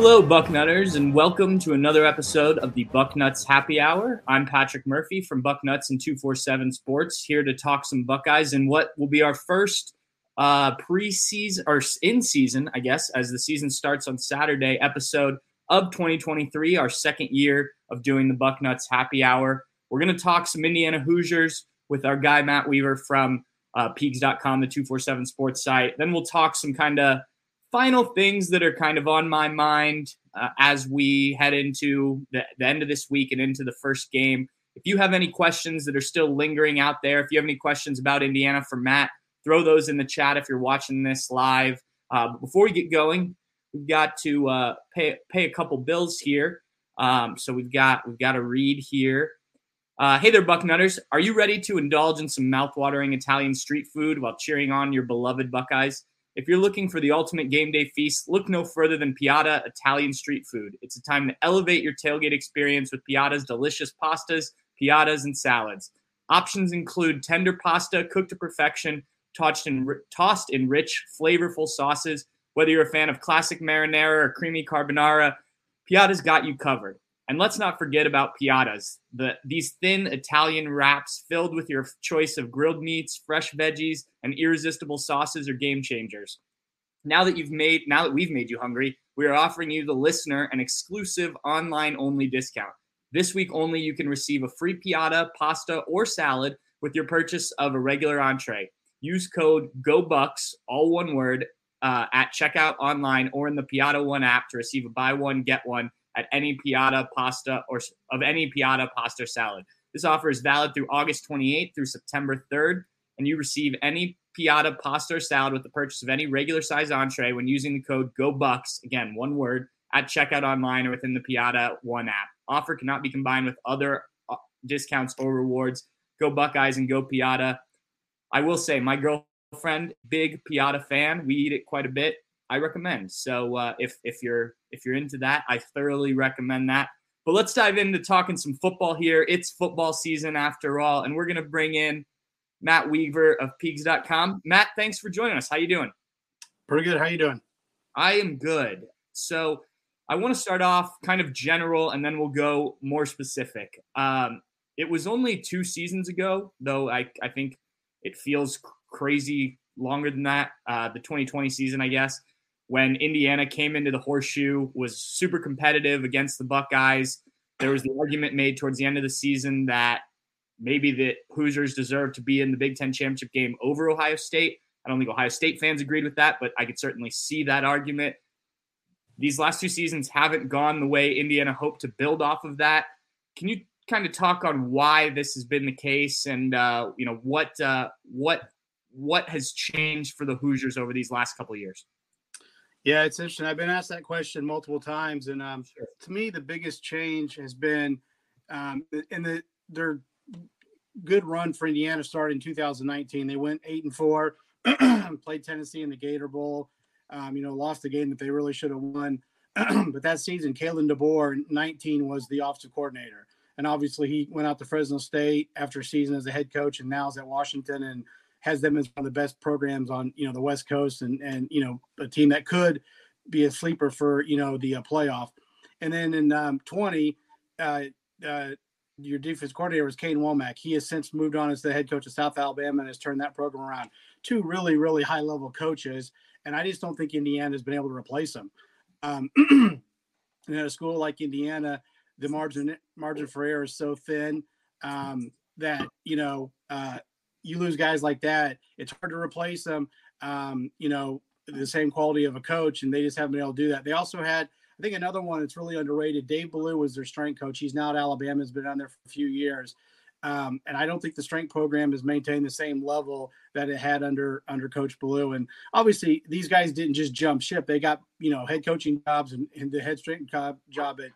Hello, Bucknutters, and welcome to another episode of the Bucknuts Happy Hour. I'm Patrick Murphy from Bucknuts and 247 Sports, here to talk some Buckeyes and what will be our first uh, preseason or in season, I guess, as the season starts on Saturday, episode of 2023, our second year of doing the Bucknuts Happy Hour. We're going to talk some Indiana Hoosiers with our guy, Matt Weaver from uh, Peegs.com, the 247 Sports site. Then we'll talk some kind of final things that are kind of on my mind uh, as we head into the, the end of this week and into the first game. If you have any questions that are still lingering out there, if you have any questions about Indiana for Matt, throw those in the chat if you're watching this live. Uh, before we get going, we've got to uh, pay pay a couple bills here. Um, so we've got we've got to read here. Uh, hey there, Bucknutters. Are you ready to indulge in some mouthwatering Italian street food while cheering on your beloved Buckeyes? If you're looking for the ultimate game day feast, look no further than Piada Italian Street Food. It's a time to elevate your tailgate experience with Piada's delicious pastas, piadas, and salads. Options include tender pasta cooked to perfection, tossed in, tossed in rich, flavorful sauces. Whether you're a fan of classic marinara or creamy carbonara, Piada's got you covered. And let's not forget about piadas, the, these thin Italian wraps filled with your choice of grilled meats, fresh veggies, and irresistible sauces are game changers. Now that you've made, now that we've made you hungry, we are offering you, the listener, an exclusive online only discount. This week only, you can receive a free piada, pasta, or salad with your purchase of a regular entree. Use code GOBUCKS, all one word, uh, at checkout online or in the Piada One app to receive a buy one, get one at any Piada pasta or of any Piada pasta salad. This offer is valid through August 28th through September 3rd, and you receive any Piada pasta or salad with the purchase of any regular size entree when using the code GOBUCKS, again, one word, at checkout online or within the Piada One app. Offer cannot be combined with other uh, discounts or rewards. Go Buckeyes and go Piada. I will say, my girlfriend, big Piada fan. We eat it quite a bit. I recommend. So uh, if if you're if you're into that, I thoroughly recommend that. But let's dive into talking some football here. It's football season after all, and we're gonna bring in Matt Weaver of Peegs.com. Matt, thanks for joining us. How you doing? Pretty good. How you doing? I am good. So I want to start off kind of general, and then we'll go more specific. Um, it was only two seasons ago, though. I I think it feels crazy longer than that. Uh, the 2020 season, I guess when Indiana came into the horseshoe, was super competitive against the Buckeyes. There was the argument made towards the end of the season that maybe the Hoosiers deserve to be in the Big Ten championship game over Ohio State. I don't think Ohio State fans agreed with that, but I could certainly see that argument. These last two seasons haven't gone the way Indiana hoped to build off of that. Can you kind of talk on why this has been the case, and uh, you know what uh, what what has changed for the Hoosiers over these last couple years? Yeah, it's interesting. I've been asked that question multiple times, and um, sure. to me, the biggest change has been um, in the their good run for Indiana started in 2019. They went eight and four, played Tennessee in the Gator Bowl. Um, you know, lost the game that they really should have won. but that season, Kalen DeBoer, 19, was the offensive coordinator, and obviously he went out to Fresno State after a season as a head coach, and now is at Washington and has them as one of the best programs on you know the West Coast, and and you know a team that could be a sleeper for you know the uh, playoff. And then in um, 20, uh, uh, your defense coordinator was Kane Wommack. He has since moved on as the head coach of South Alabama and has turned that program around. Two really, really high level coaches, and I just don't think Indiana has been able to replace them. Um, and at a school like Indiana, the margin margin for error is so thin um, that you know uh, you lose guys like that, it's hard to replace them. Um, you know, the same quality of a coach, and they just haven't been able to do that. They also had, I think, another one that's really underrated. Dave Ballou was their strength coach. He's now at Alabama, has been on there for a few years. Um, and I don't think the strength program has maintained the same level that it had under under Coach Ballou. And obviously, these guys didn't just jump ship; they got you know head coaching jobs and, and the head strength job, job at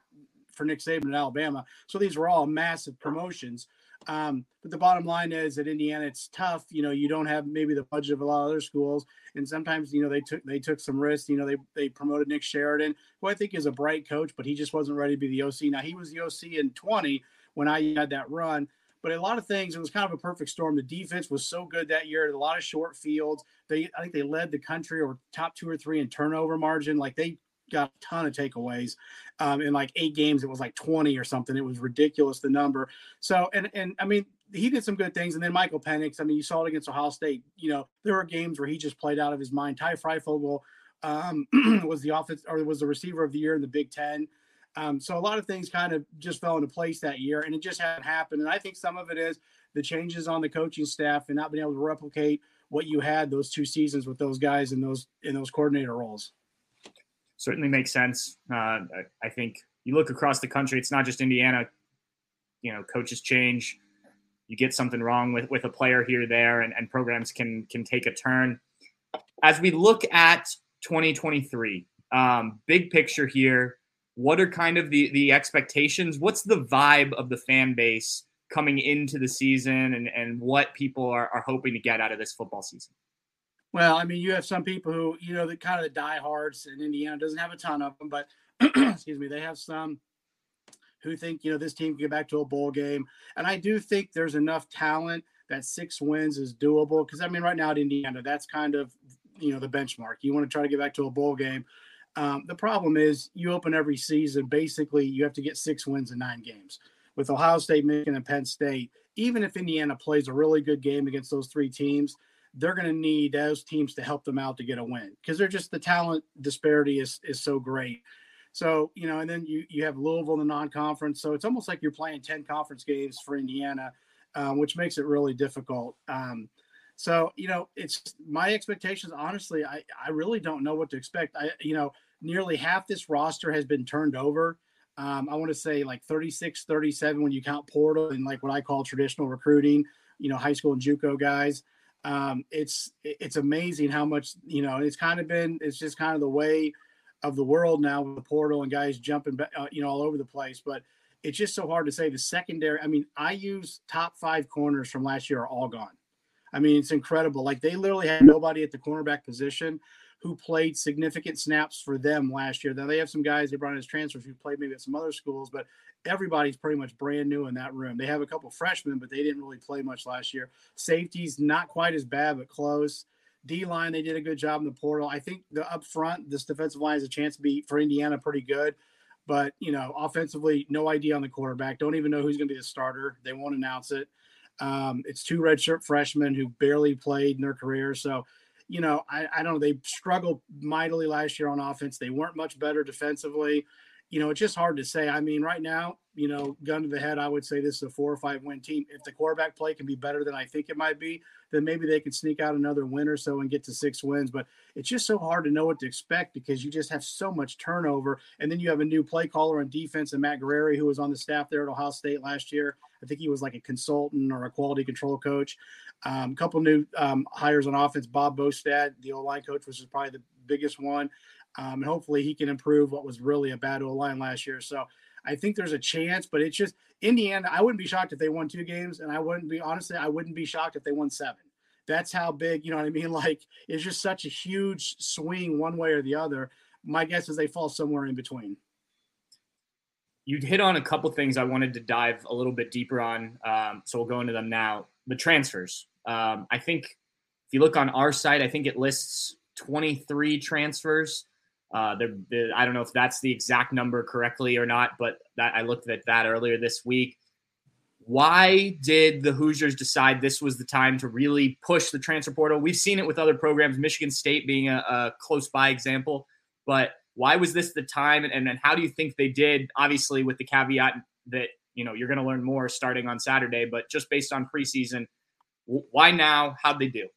for Nick Saban at Alabama. So these were all massive promotions. Um, but the bottom line is at Indiana, it's tough. You know, you don't have maybe the budget of a lot of other schools, and sometimes you know they took they took some risks. You know, they they promoted Nick Sheridan, who I think is a bright coach, but he just wasn't ready to be the OC. Now he was the OC in 20 when I had that run. But a lot of things, it was kind of a perfect storm. The defense was so good that year. A lot of short fields. They, I think, they led the country or top two or three in turnover margin. Like they got a ton of takeaways. Um, in like eight games, it was like 20 or something. It was ridiculous the number. So and and I mean he did some good things. And then Michael Penix, I mean, you saw it against Ohio State. You know, there were games where he just played out of his mind. Ty Fryfogle um, was the offense or was the receiver of the year in the Big Ten. Um, so a lot of things kind of just fell into place that year, and it just hadn't happened. And I think some of it is the changes on the coaching staff and not being able to replicate what you had those two seasons with those guys in those in those coordinator roles. Certainly makes sense. Uh, I think you look across the country; it's not just Indiana. You know, coaches change. You get something wrong with with a player here, there, and, and programs can can take a turn. As we look at 2023, um, big picture here, what are kind of the the expectations? What's the vibe of the fan base? coming into the season and, and what people are, are hoping to get out of this football season? Well, I mean, you have some people who, you know, the kind of the diehards, in Indiana doesn't have a ton of them, but excuse me, they have some who think, you know, this team can get back to a bowl game. And I do think there's enough talent that six wins is doable. Because, I mean, right now at Indiana, that's kind of, you know, the benchmark. You want to try to get back to a bowl game. Um, the problem is you open every season, basically, you have to get six wins in nine games with Ohio State, Michigan, and Penn State, even if Indiana plays a really good game against those three teams, they're going to need those teams to help them out to get a win because they're just the talent disparity is is so great. So you know, and then you you have Louisville in the non-conference, so it's almost like you're playing ten conference games for Indiana, um, which makes it really difficult. Um, so you know, it's my expectations. Honestly, I I really don't know what to expect. I you know, nearly half this roster has been turned over. Um, I want to say like 36, 37 when you count portal and like what I call traditional recruiting, you know, high school and JUCO guys. Um, it's it's amazing how much you know. It's kind of been it's just kind of the way of the world now with the portal and guys jumping, uh, you know, all over the place. But it's just so hard to say the secondary. I mean, I use top five corners from last year are all gone. I mean, it's incredible. Like they literally had nobody at the cornerback position who played significant snaps for them last year. Now they have some guys they brought in as transfers who played maybe at some other schools, but everybody's pretty much brand new in that room. They have a couple freshmen, but they didn't really play much last year. Safeties not quite as bad, but close. D line, they did a good job in the portal. I think the up front, this defensive line has a chance to be for Indiana pretty good. But you know, offensively, no idea on the quarterback. Don't even know who's going to be the starter. They won't announce it. Um, it's two redshirt freshmen who barely played in their career, so you know, I, I don't know. They struggled mightily last year on offense. They weren't much better defensively. You know, it's just hard to say. I mean, right now, you know, gun to the head, I would say this is a four or five win team. If the quarterback play can be better than I think it might be, then maybe they could sneak out another win or so and get to six wins. But it's just so hard to know what to expect because you just have so much turnover. And then you have a new play caller on defense and Matt Guerrieri, who was on the staff there at Ohio State last year. I think he was like a consultant or a quality control coach. Um, a couple new um, hires on offense. Bob Bostad, the O line coach, which is probably the biggest one. Um, and hopefully he can improve what was really a bad O line last year. So I think there's a chance, but it's just Indiana. I wouldn't be shocked if they won two games, and I wouldn't be honestly, I wouldn't be shocked if they won seven. That's how big, you know what I mean? Like it's just such a huge swing one way or the other. My guess is they fall somewhere in between. You hit on a couple things I wanted to dive a little bit deeper on, um, so we'll go into them now. The transfers. Um, I think if you look on our site, I think it lists 23 transfers. Uh, they're, they're, I don't know if that's the exact number correctly or not, but that I looked at that earlier this week. Why did the Hoosiers decide this was the time to really push the transfer portal? We've seen it with other programs, Michigan State being a, a close by example, but why was this the time? And, and how do you think they did? Obviously, with the caveat that you know you're going to learn more starting on Saturday, but just based on preseason, why now? How'd they do?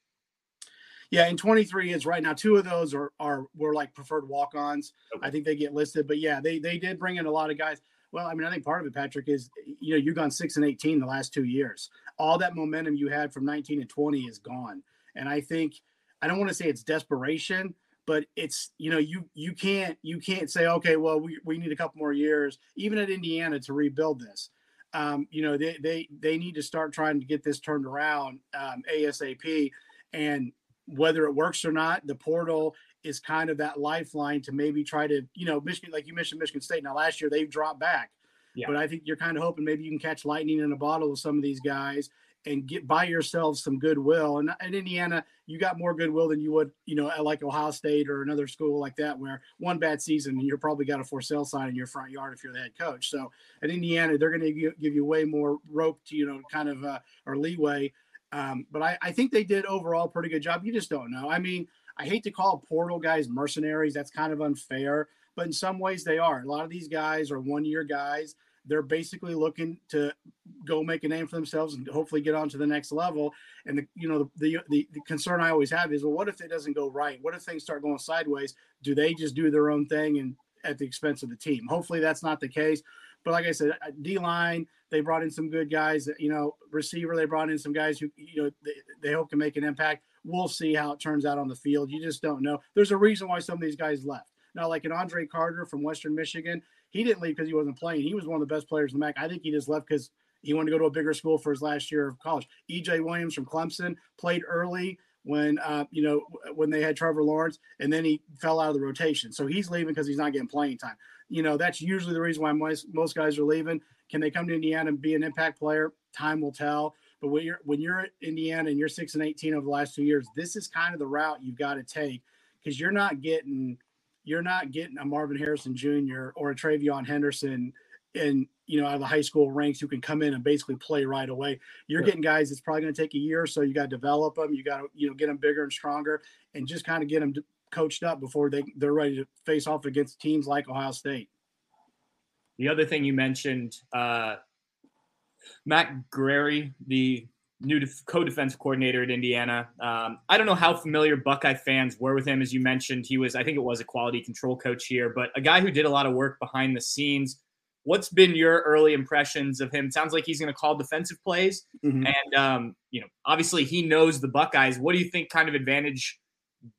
Yeah, in 23 is right now. Two of those are are were like preferred walk-ons. Okay. I think they get listed, but yeah, they they did bring in a lot of guys. Well, I mean, I think part of it, Patrick, is you know you've gone six and 18 the last two years. All that momentum you had from 19 and 20 is gone, and I think I don't want to say it's desperation, but it's you know you you can't you can't say okay, well we we need a couple more years, even at Indiana, to rebuild this. Um, you know they they they need to start trying to get this turned around um, ASAP, and whether it works or not, the portal is kind of that lifeline to maybe try to, you know, Michigan, like you mentioned, Michigan State. Now, last year they've dropped back, yeah. but I think you're kind of hoping maybe you can catch lightning in a bottle with some of these guys and get buy yourselves some goodwill. And in Indiana, you got more goodwill than you would, you know, at like Ohio State or another school like that, where one bad season and you're probably got a for sale sign in your front yard if you're the head coach. So at Indiana, they're going to give you way more rope to, you know, kind of uh, or leeway. Um, but I, I think they did overall pretty good job. You just don't know. I mean, I hate to call portal guys mercenaries. That's kind of unfair, but in some ways they are. A lot of these guys are one year guys they're basically looking to go make a name for themselves and hopefully get on to the next level. And the you know the, the the concern I always have is well, what if it doesn't go right? What if things start going sideways? Do they just do their own thing and at the expense of the team? Hopefully that's not the case. But like I said, uh, D line they brought in some good guys. You know, receiver they brought in some guys who you know they, they hope can make an impact. We'll see how it turns out on the field. You just don't know. There's a reason why some of these guys left. Now, like an Andre Carter from Western Michigan, he didn't leave because he wasn't playing. He was one of the best players in the MAC. I think he just left because he wanted to go to a bigger school for his last year of college. EJ Williams from Clemson played early when uh, you know when they had Trevor Lawrence, and then he fell out of the rotation. So he's leaving because he's not getting playing time. You know that's usually the reason why most, most guys are leaving. Can they come to Indiana and be an impact player? Time will tell. But when you're when you're at Indiana and you're six and eighteen over the last two years, this is kind of the route you've got to take because you're not getting you're not getting a Marvin Harrison Jr. or a TreVeyon Henderson in you know out of the high school ranks who can come in and basically play right away. You're getting guys it's probably going to take a year or so. You got to develop them. You got to you know get them bigger and stronger, and just kind of get them coached up before they they're ready to face off against teams like Ohio State. The other thing you mentioned, uh, Matt Guerrieri, the new co-defense coordinator at Indiana. Um, I don't know how familiar Buckeye fans were with him. As you mentioned, he was, I think it was a quality control coach here, but a guy who did a lot of work behind the scenes. What's been your early impressions of him? Sounds like he's going to call defensive plays, mm-hmm. and um, you know, obviously he knows the Buckeyes. What do you think kind of advantage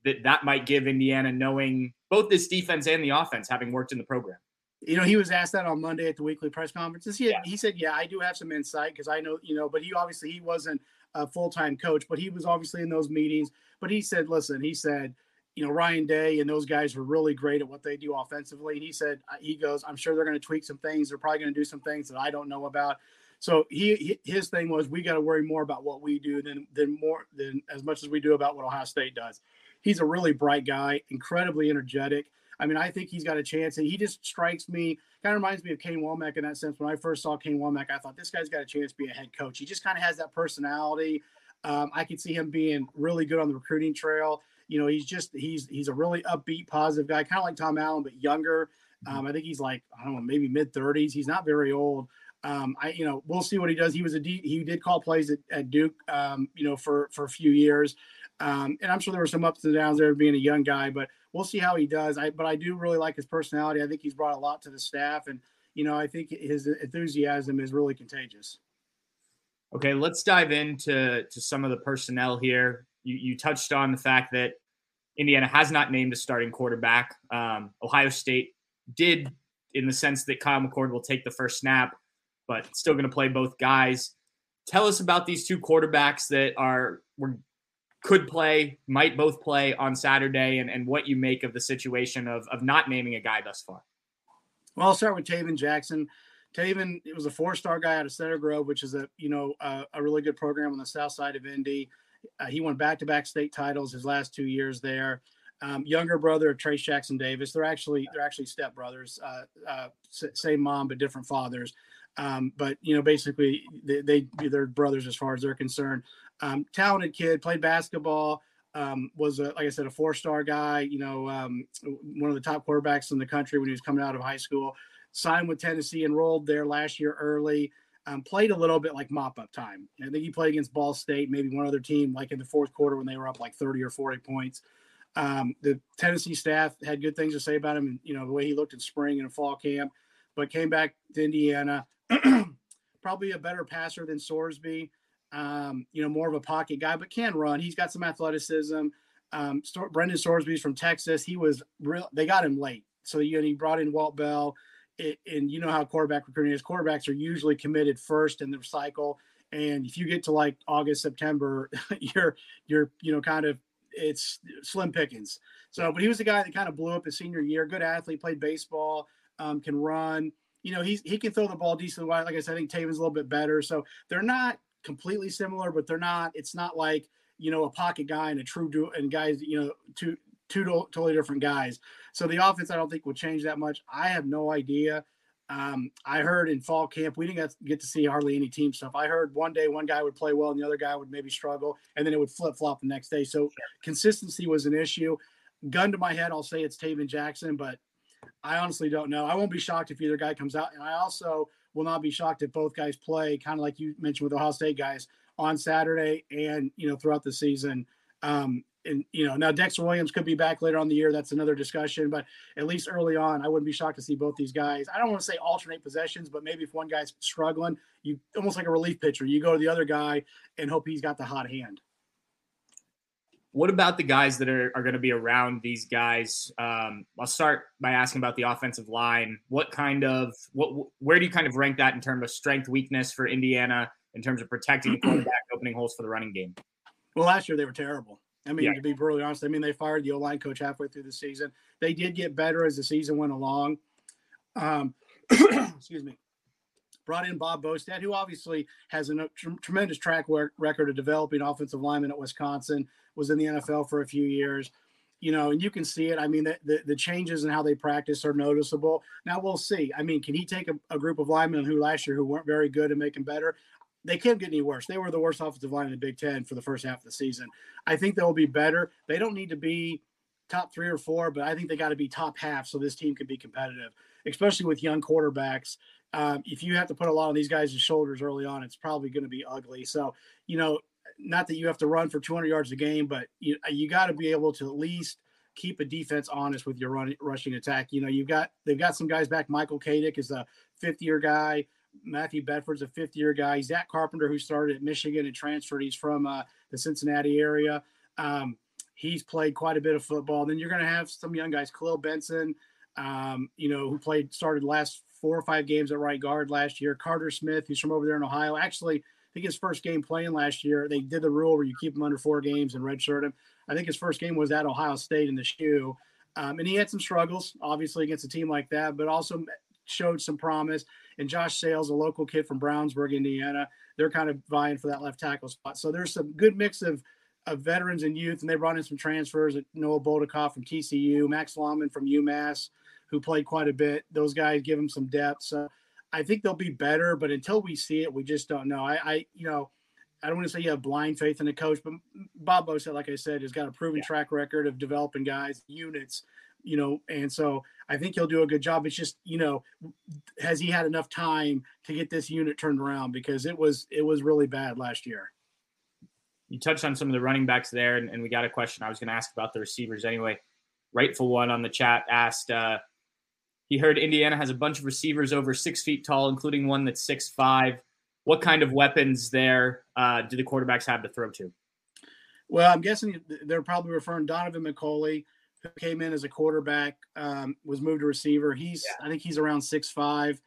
that that might give Indiana, knowing both this defense and the offense, having worked in the program? You know, he was asked that on Monday at the weekly press conferences. He, yeah. he said, yeah, I do have some insight because I know, you know, but he obviously, he wasn't a full-time coach, but he was obviously in those meetings, but he said, listen, he said, you know, Ryan Day and those guys were really great at what they do offensively. And he said, uh, he goes, I'm sure they're going to tweak some things. They're probably going to do some things that I don't know about. So he, his thing was, we got to worry more about what we do than, than more than as much as we do about what Ohio State does. He's a really bright guy, incredibly energetic. I mean, I think he's got a chance. And he just strikes me, kind of reminds me of Kane Wommack in that sense. When I first saw Kane Wommack, I thought this guy's got a chance to be a head coach. He just kind of has that personality. Um, I could see him being really good on the recruiting trail. You know, he's just he's he's a really upbeat, positive guy, kind of like Tom Allen, but younger. Mm-hmm. Um, I think he's like I don't know, maybe mid thirties. He's not very old. Um, I you know we'll see what he does. He was a D, he did call plays at, at Duke, um, you know, for for a few years, um, and I'm sure there were some ups and downs there being a young guy. But we'll see how he does. I, but I do really like his personality. I think he's brought a lot to the staff, and you know, I think his enthusiasm is really contagious. Okay, let's dive into to some of the personnel here. You, you touched on the fact that Indiana has not named a starting quarterback. Um, Ohio State did, in the sense that Kyle McCord will take the first snap, but still going to play both guys. Tell us about these two quarterbacks that are were could play, might both play on Saturday, and, and what you make of the situation of, of not naming a guy thus far. Well, I'll start with Tayven Jackson. Tayven, it was a four-star guy out of Center Grove, which is a you know a, a really good program on the south side of Indy. Uh, he won back-to-back state titles his last two years there. Um, younger brother of Trayce Jackson Davis. They're actually they're actually stepbrothers, uh, uh, same mom but different fathers. Um, but you know, basically, they, they they're brothers as far as they're concerned. Um, talented kid, played basketball. Um, was a, like I said, a four-star guy. You know, um, one of the top quarterbacks in the country when he was coming out of high school. Signed with Tennessee, enrolled there last year early. Um, played a little bit like mop-up time. I think he played against Ball State, maybe one other team, like in the fourth quarter when they were up like 30 or 40 points. Um, the Tennessee staff had good things to say about him, and you know the way he looked in spring and fall camp. But came back to Indiana, probably a better passer than Sorsby um, you know, more of a pocket guy, but can run. He's got some athleticism. Um, Brendan Sorsby's from Texas. He was real. They got him late, so you know, he brought in Walt Bell. It, and you know how quarterback recruiting is. Quarterbacks are usually committed first in the cycle, and if you get to like August, September, you're you're you know kind of it's slim pickings. So, but he was the guy that kind of blew up his senior year. Good athlete, played baseball, um, can run. You know, he's he can throw the ball decently wide. Like I said, I think Tayven's a little bit better. So they're not completely similar, but they're not. It's not like you know a pocket guy and a true do and guys you know two two totally different guys. So the offense I don't think will change that much. I have no idea. Um, I heard in fall camp we didn't get to see hardly any team stuff. I heard one day one guy would play well and the other guy would maybe struggle, and then it would flip flop the next day. So consistency was an issue. Gun to my head, I'll say it's Tayven Jackson, but I honestly don't know. I won't be shocked if either guy comes out, and I also will not be shocked if both guys play, kind of like you mentioned with Ohio State guys on Saturday and you know throughout the season. Um, and you know now Dexter Williams could be back later on the year. That's another discussion, but at least early on, I wouldn't be shocked to see both these guys. I don't want to say alternate possessions, but maybe if one guy's struggling, you almost like a relief pitcher, you go to the other guy and hope he's got the hot hand. What about the guys that are, are going to be around these guys? Um, I'll start by asking about the offensive line. What kind of what where do you kind of rank that in terms of strength weakness for Indiana in terms of protecting the quarterback, opening holes for the running game? Well, last year they were terrible. I mean, yeah. to be brutally honest, I mean they fired the O line coach halfway through the season. They did get better as the season went along. Um, excuse me. Brought in Bob Bostad, who obviously has a tr- tremendous track record of developing offensive linemen at Wisconsin was in the NFL for a few years. You know, and you can see it. I mean, the, the, the changes in how they practice are noticeable. Now we'll see. I mean, can he take a, a group of linemen who last year who weren't very good and make them better? They can't get any worse. They were the worst offensive line in the Big Ten for the first half of the season. I think they'll be better. They don't need to be top three or four, but I think they got to be top half so this team can be competitive, especially with young quarterbacks. Um, if you have to put a lot on these guys' shoulders early on, it's probably going to be ugly. So, you know, not that you have to run for 200 yards a game, but you you got to be able to at least keep a defense honest with your run, rushing attack. You know, you've got they've got some guys back. Michael Katic is a fifth year guy. Matthew Bedford's a fifth year guy. Zach Carpenter, who started at Michigan and transferred, he's from uh, the Cincinnati area. Um, he's played quite a bit of football. Then you're going to have some young guys, Khalil Benson, um, you know, who played started last four or five games at right guard last year. Carter Smith, who's from over there in Ohio, actually think his first game playing last year, they did the rule where you keep him under four games and redshirt him. I think his first game was at Ohio State in the shoe. Um, and he had some struggles, obviously, against a team like that, but also showed some promise. And Josh Sales, a local kid from Brownsburg, Indiana, they're kind of vying for that left tackle spot. So there's some good mix of, of veterans and youth, and they brought in some transfers. At Noah Bolticoff from TCU, Max Lawman from UMass, who played quite a bit. Those guys give him some depth. So I think they'll be better, but until we see it, we just don't know. I, I you know, I don't want to say you have blind faith in the coach, but Bob Bostad, like I said, has got a proven yeah. track record of developing guys, units, you know, and so I think he'll do a good job. It's just, you know, has he had enough time to get this unit turned around because it was it was really bad last year. You touched on some of the running backs there, and, and we got a question I was going to ask about the receivers anyway. Rightful one on the chat asked, uh, he heard Indiana has a bunch of receivers over six feet tall, including one that's six five. What kind of weapons there uh, do the quarterbacks have to throw to? Well, I'm guessing they're probably referring Donovan McCulley, who came in as a quarterback, um, was moved to receiver. He's yeah. I think he's around six five.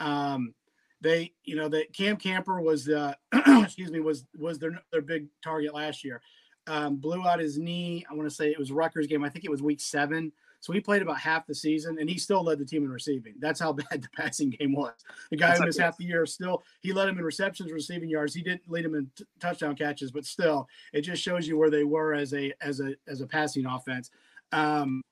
Um, they, you know, that Cam Camper was the excuse me was was their their big target last year. Um, blew out his knee. I want to say it was Rutgers game. I think it was week seven. So he played about half the season, and he still led the team in receiving. That's how bad the passing game was. The guy That's who missed half the year still he led him in receptions, receiving yards. He didn't lead him in t- touchdown catches, but still, it just shows you where they were as a as a as a passing offense. Um,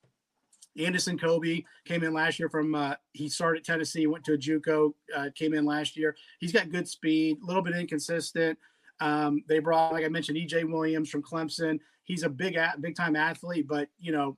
Andison Coby came in last year from uh, he started Tennessee, went to a JUCO, uh, came in last year. He's got good speed, a little bit inconsistent. Um, they brought, like I mentioned, EJ Williams from Clemson. He's a big, big time athlete, but you know,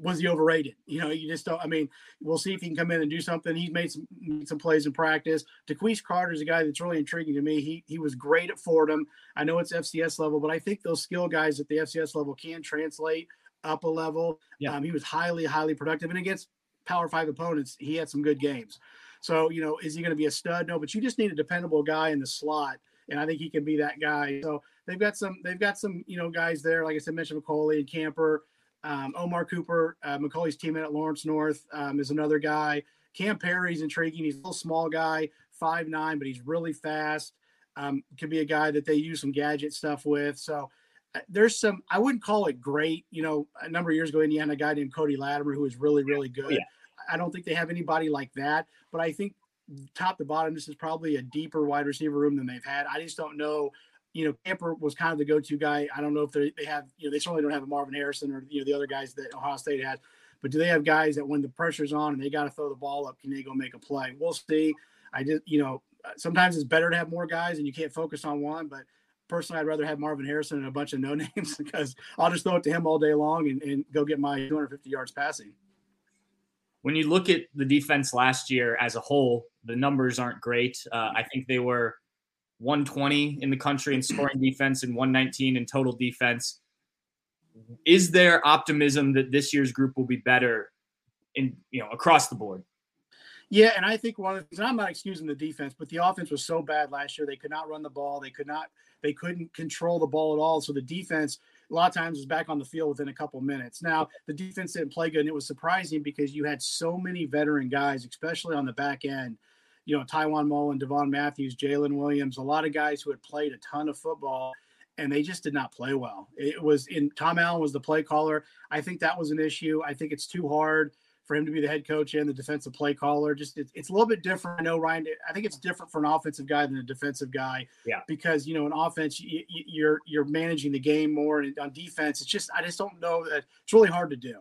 was he overrated? You know, you just don't. I mean, we'll see if he can come in and do something. He's made some some plays in practice. DeQuece Carter is a guy that's really intriguing to me. He he was great at Fordham. I know it's FCS level, but I think those skill guys at the FCS level can translate up a level. Yeah. Um, he was highly highly productive, and against Power Five opponents, he had some good games. So you know, is he going to be a stud? No, but you just need a dependable guy in the slot, and I think he can be that guy. So they've got some they've got some you know guys there, like I said, mentioned McCulley and Camper. Um, Omar Cooper, uh, teammate at Lawrence North, um, is another guy. Cam Perry's intriguing. He's a little small guy, five nine, but he's really fast. Um, could be a guy that they use some gadget stuff with. So uh, there's some. I wouldn't call it great. You know, a number of years ago, Indiana, a guy named Cody Latimer who was really really good. Yeah. I don't think they have anybody like that, but I think top to bottom, this is probably a deeper wide receiver room than they've had. I just don't know. You know, Camper was kind of the go-to guy. I don't know if they they have. You know, they certainly don't have a Marvin Harrison or you know the other guys that Ohio State has. But do they have guys that when the pressure's on and they got to throw the ball up, can they go make a play? We'll see. I just, you know, sometimes it's better to have more guys and you can't focus on one. But personally, I'd rather have Marvin Harrison and a bunch of no names because I'll just throw it to him all day long and, and go get my 250 yards passing. When you look at the defense last year as a whole, the numbers aren't great. Uh, I think they were 120 in the country in scoring defense and 119 in total defense. Is there optimism that this year's group will be better in you know across the board? Yeah, and I think one of the things I'm not excusing the defense, but the offense was so bad last year. They could not run the ball. They could not. They couldn't control the ball at all. So the defense, a lot of times, was back on the field within a couple minutes. Now the defense didn't play good, and it was surprising because you had so many veteran guys, especially on the back end. You know, Tiawan Mullen, Devon Matthews, Jalen Williams, a lot of guys who had played a ton of football and they just did not play well. It was in Tom Allen was the play caller. I think that was an issue. I think it's too hard for him to be the head coach and the defensive play caller. Just it's, it's a little bit different. I know Ryan. I think it's different for an offensive guy than a defensive guy. Yeah. Because you know, in offense, you, you're you're managing the game more, and on defense, it's just I just don't know that it's really hard to do.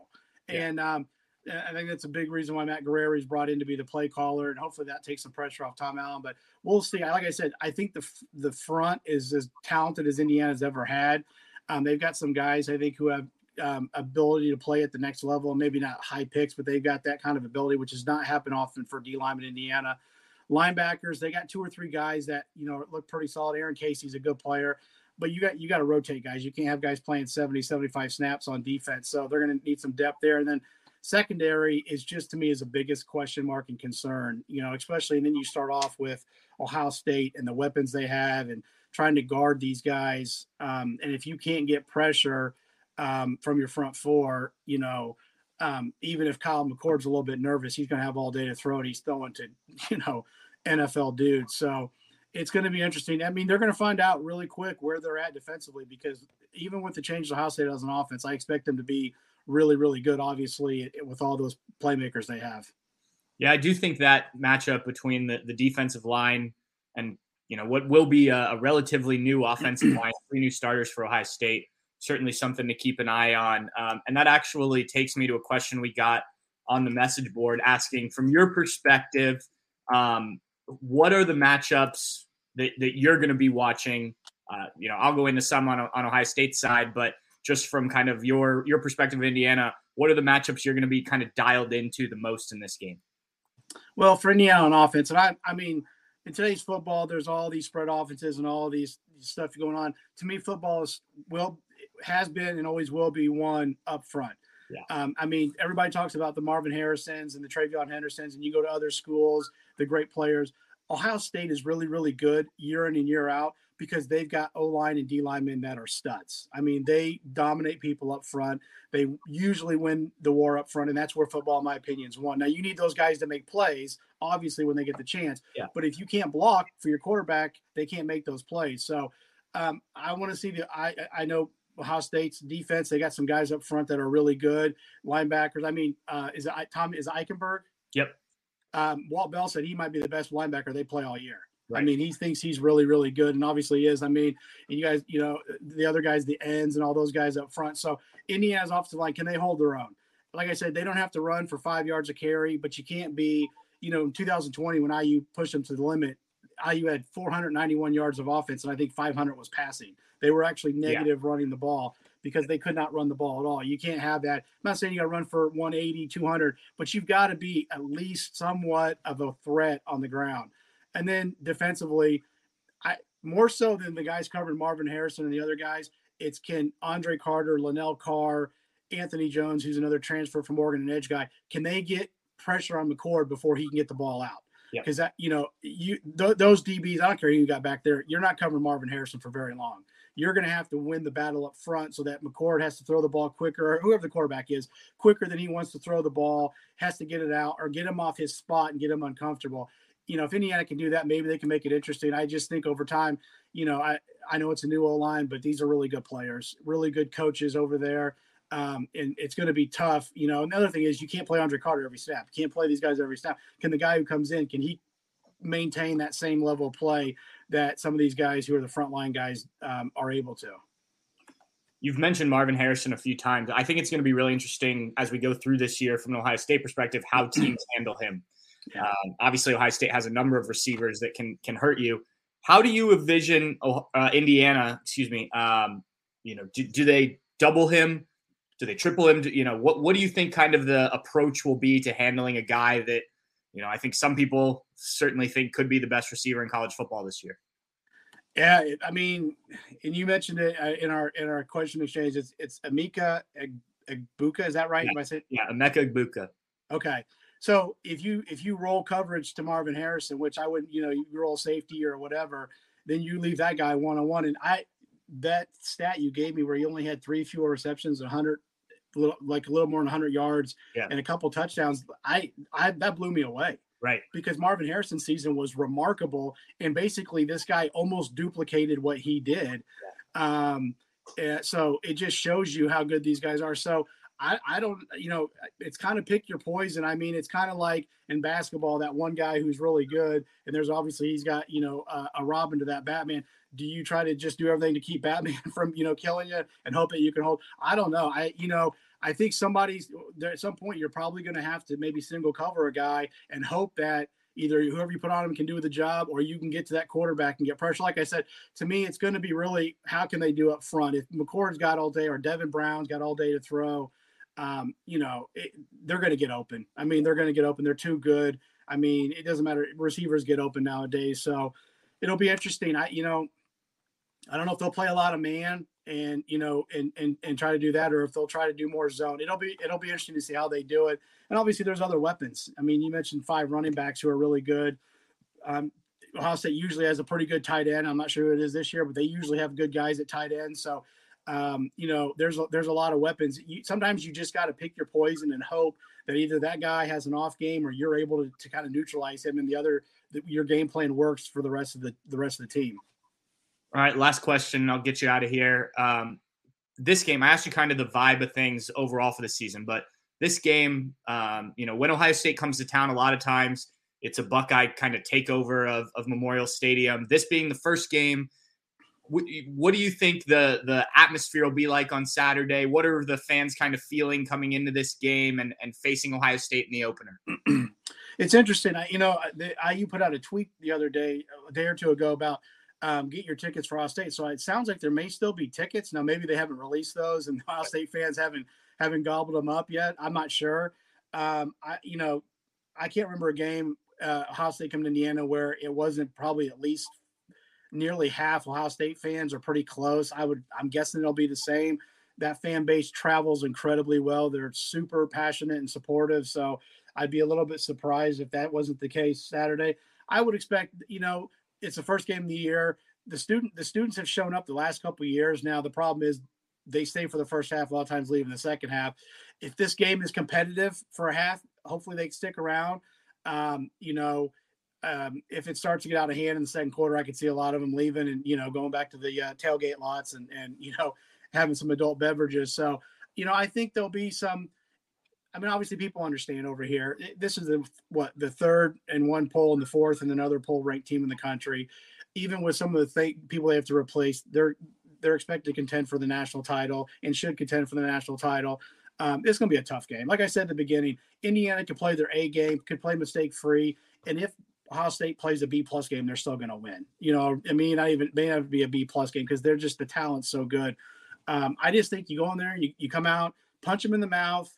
Yeah. And um, I think that's a big reason why Matt Guerrieri is brought in to be the play caller, and hopefully that takes some pressure off Tom Allen. But we'll see. Like I said, I think the the front is as talented as Indiana's ever had. Um, they've got some guys I think who have um, ability to play at the next level. Maybe not high picks, but they've got that kind of ability, which has not happened often for D line in Indiana. Linebackers, they got two or three guys that you know look pretty solid. Aaron Casey's a good player, but you got you got to rotate guys. You can't have guys playing 70, 75 snaps on defense. So they're going to need some depth there. And then secondary is just to me is the biggest question mark and concern. You know, especially and then you start off with Ohio State and the weapons they have and trying to guard these guys. Um, and if you can't get pressure um, from your front four, you know, um, even if Kyle McCord's a little bit nervous, he's going to have all day to throw it. He's throwing to, you know, NFL dudes. So it's going to be interesting. I mean, they're going to find out really quick where they're at defensively because even with the change of Ohio State as an offense, I expect them to be really, really good, obviously, with all those playmakers they have. Yeah, I do think that matchup between the, the defensive line and, you know, what will be a, a relatively new offensive line, three new starters for Ohio State certainly something to keep an eye on. Um, and that actually takes me to a question we got on the message board asking, from your perspective, um, what are the matchups that, that you're going to be watching? Uh, you know, I'll go into some on, on Ohio State side, but just from kind of your your perspective of Indiana, what are the matchups you're going to be kind of dialed into the most in this game? Well, for Indiana on offense, and I, I mean, in today's football, there's all these spread offenses and all these stuff going on. To me, football is well has been and always will be one up front. Yeah. Um, I mean, everybody talks about the Marvin Harrisons and the TreVeyon Hendersons, and you go to other schools, the great players. Ohio State is really, really good year in and year out because they've got O line and D linemen that are studs. I mean, they dominate people up front. They usually win the war up front, and that's where football, in my opinion, is won. Now, you need those guys to make plays, obviously, when they get the chance. Yeah. But if you can't block for your quarterback, they can't make those plays. So um, I want to see the. I I know Ohio State's defense. They got some guys up front that are really good. Linebackers. I mean, uh, is it Tommy Eichenberg? Yep. Um, Walt Bell said he might be the best linebacker they play all year. Right. I mean, he thinks he's really, really good, and obviously is. I mean, and you guys, you know, the other guys, the ends, and all those guys up front. So Indiana's offensive line, can they hold their own? Like I said, they don't have to run for five yards of carry, but you can't be, you know, in 2020 when IU pushed them to the limit, IU had 491 yards of offense, and I think 500 was passing. They were actually negative yeah. running the ball because they could not run the ball at all. You can't have that. I'm not saying you got to run for 180, 200, but you've got to be at least somewhat of a threat on the ground. And then defensively, I more so than the guys covering Marvin Harrison and the other guys, it's can Andre Carter, Lanell Carr, Anthony Jones, who's another transfer from Oregon, an edge guy, can they get pressure on McCord before he can get the ball out? because that you know you th- those DBs. I don't care who you got back there. You're not covering Marvin Harrison for very long. You're going to have to win the battle up front so that McCord has to throw the ball quicker, or whoever the quarterback is, quicker than he wants to throw the ball, has to get it out or get him off his spot and get him uncomfortable. You know, if Indiana can do that, maybe they can make it interesting. I just think over time, you know, I I know it's a new O line, but these are really good players, really good coaches over there. Um, and it's going to be tough. You know, another thing is you can't play Andre Carter every snap. You can't play these guys every snap. Can the guy who comes in, can he maintain that same level of play that some of these guys who are the frontline guys um, are able to. You've mentioned Marvin Harrison a few times. I think it's going to be really interesting as we go through this year from an Ohio State perspective how teams handle him. Yeah. Um, obviously, Ohio State has a number of receivers that can can hurt you. How do you envision uh, Indiana? Excuse me. Um, you know, do, do they double him? Do they triple him? Do, you know, what what do you think kind of the approach will be to handling a guy that you know I think some people certainly think could be the best receiver in college football this year. Yeah, I mean, and you mentioned it uh, in our in our question exchange. It's it's Emeka Egbuka. Is that right? Yeah, I yeah Emeka Egbuka. Okay, so if you if you roll coverage to Marvin Harrison, which I wouldn't, you know, you roll safety or whatever, then you leave that guy one on one. And I that stat you gave me where he only had three fewer receptions, a hundred, like a little more than hundred yards, yeah. and a couple touchdowns. I I that blew me away. Right. Because Marvin Harrison's season was remarkable. And basically, this guy almost duplicated what he did. Um, so it just shows you how good these guys are. So I, I don't, you know, it's kind of pick your poison. I mean, it's kind of like in basketball, that one guy who's really good, and there's obviously he's got, you know, uh, a Robin to that Batman. Do you try to just do everything to keep Batman from, you know, killing you and hope that you can hold? I don't know. I, you know, I think somebody's there at some point. You're probably going to have to maybe single cover a guy and hope that either whoever you put on him can do the job, or you can get to that quarterback and get pressure. Like I said, to me, it's going to be really how can they do up front. If McCord's got all day or Devin Brown's got all day to throw, um, you know, it, they're going to get open. I mean, they're going to get open. They're too good. I mean, it doesn't matter. Receivers get open nowadays, so it'll be interesting. I, you know, I don't know if they'll play a lot of man and you know and and and try to do that or if they'll try to do more zone it'll be it'll be interesting to see how they do it and obviously there's other weapons i mean you mentioned five running backs who are really good um ohio state usually has a pretty good tight end i'm not sure who it is this year but they usually have good guys at tight end so um, you know there's a, there's a lot of weapons you, sometimes you just got to pick your poison and hope that either that guy has an off game or you're able to, to kind of neutralize him and the other your game plan works for the rest of the the rest of the team all right, last question. I'll get you out of here. Um, this game, I asked you kind of the vibe of things overall for the season, but this game, um, you know, when Ohio State comes to town, a lot of times it's a Buckeye kind of takeover of, of Memorial Stadium. This being the first game, what do you think the the atmosphere will be like on Saturday? What are the fans kind of feeling coming into this game and, and facing Ohio State in the opener? it's interesting. I, you know, the, IU put out a tweet the other day, a day or two ago about – um, get your tickets for Ohio State. So it sounds like there may still be tickets. Now maybe they haven't released those, and Ohio State fans haven't haven't gobbled them up yet. I'm not sure. Um, I you know I can't remember a game uh, Ohio State coming to Indiana where it wasn't probably at least nearly half Ohio State fans are pretty close. I would I'm guessing it'll be the same. That fan base travels incredibly well. They're super passionate and supportive. So I'd be a little bit surprised if that wasn't the case Saturday. I would expect, you know, it's the first game of the year. The student the students have shown up the last couple years. Now the problem is they stay for the first half, a lot of times leave in the second half. If this game is competitive for a half, hopefully they stick around. Um, you know, um, if it starts to get out of hand in the second quarter, I could see a lot of them leaving and you know going back to the uh, tailgate lots and and you know having some adult beverages. So you know, I think there'll be some I mean, obviously, people understand over here. This is the what the third and one poll and the fourth and another poll ranked team in the country. Even with some of the th- people they have to replace, they're they're expected to contend for the national title and should contend for the national title. Um, it's going to be a tough game. Like I said at the beginning, Indiana could play their A game, could play mistake free, and if Ohio State plays a B plus game, they're still going to win. You know, I mean, not even may not be a B plus game because they're just the talent's so good. Um, I just think you go in there, you, you come out, punch them in the mouth,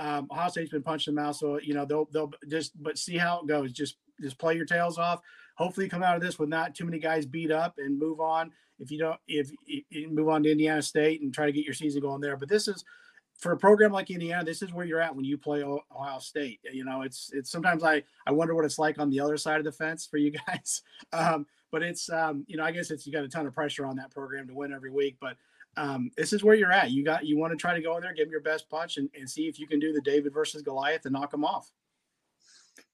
um, Ohio State's been punched in the mouth, so you know they'll they'll just but see how it goes. Just just play your tails off. Hopefully, come out of this with not too many guys beat up and move on. If you don't, if you move on to Indiana State and try to get your season going there. But this is for a program like Indiana, this is where you're at when you play Ohio State. You know, it's it's sometimes I I wonder what it's like on the other side of the fence for you guys. Um, but it's um, you know I guess it's you got a ton of pressure on that program to win every week. But um, this is where you're at. You got you want to try to go in there, give them your best punch, and, and see if you can do the David versus Goliath and knock them off.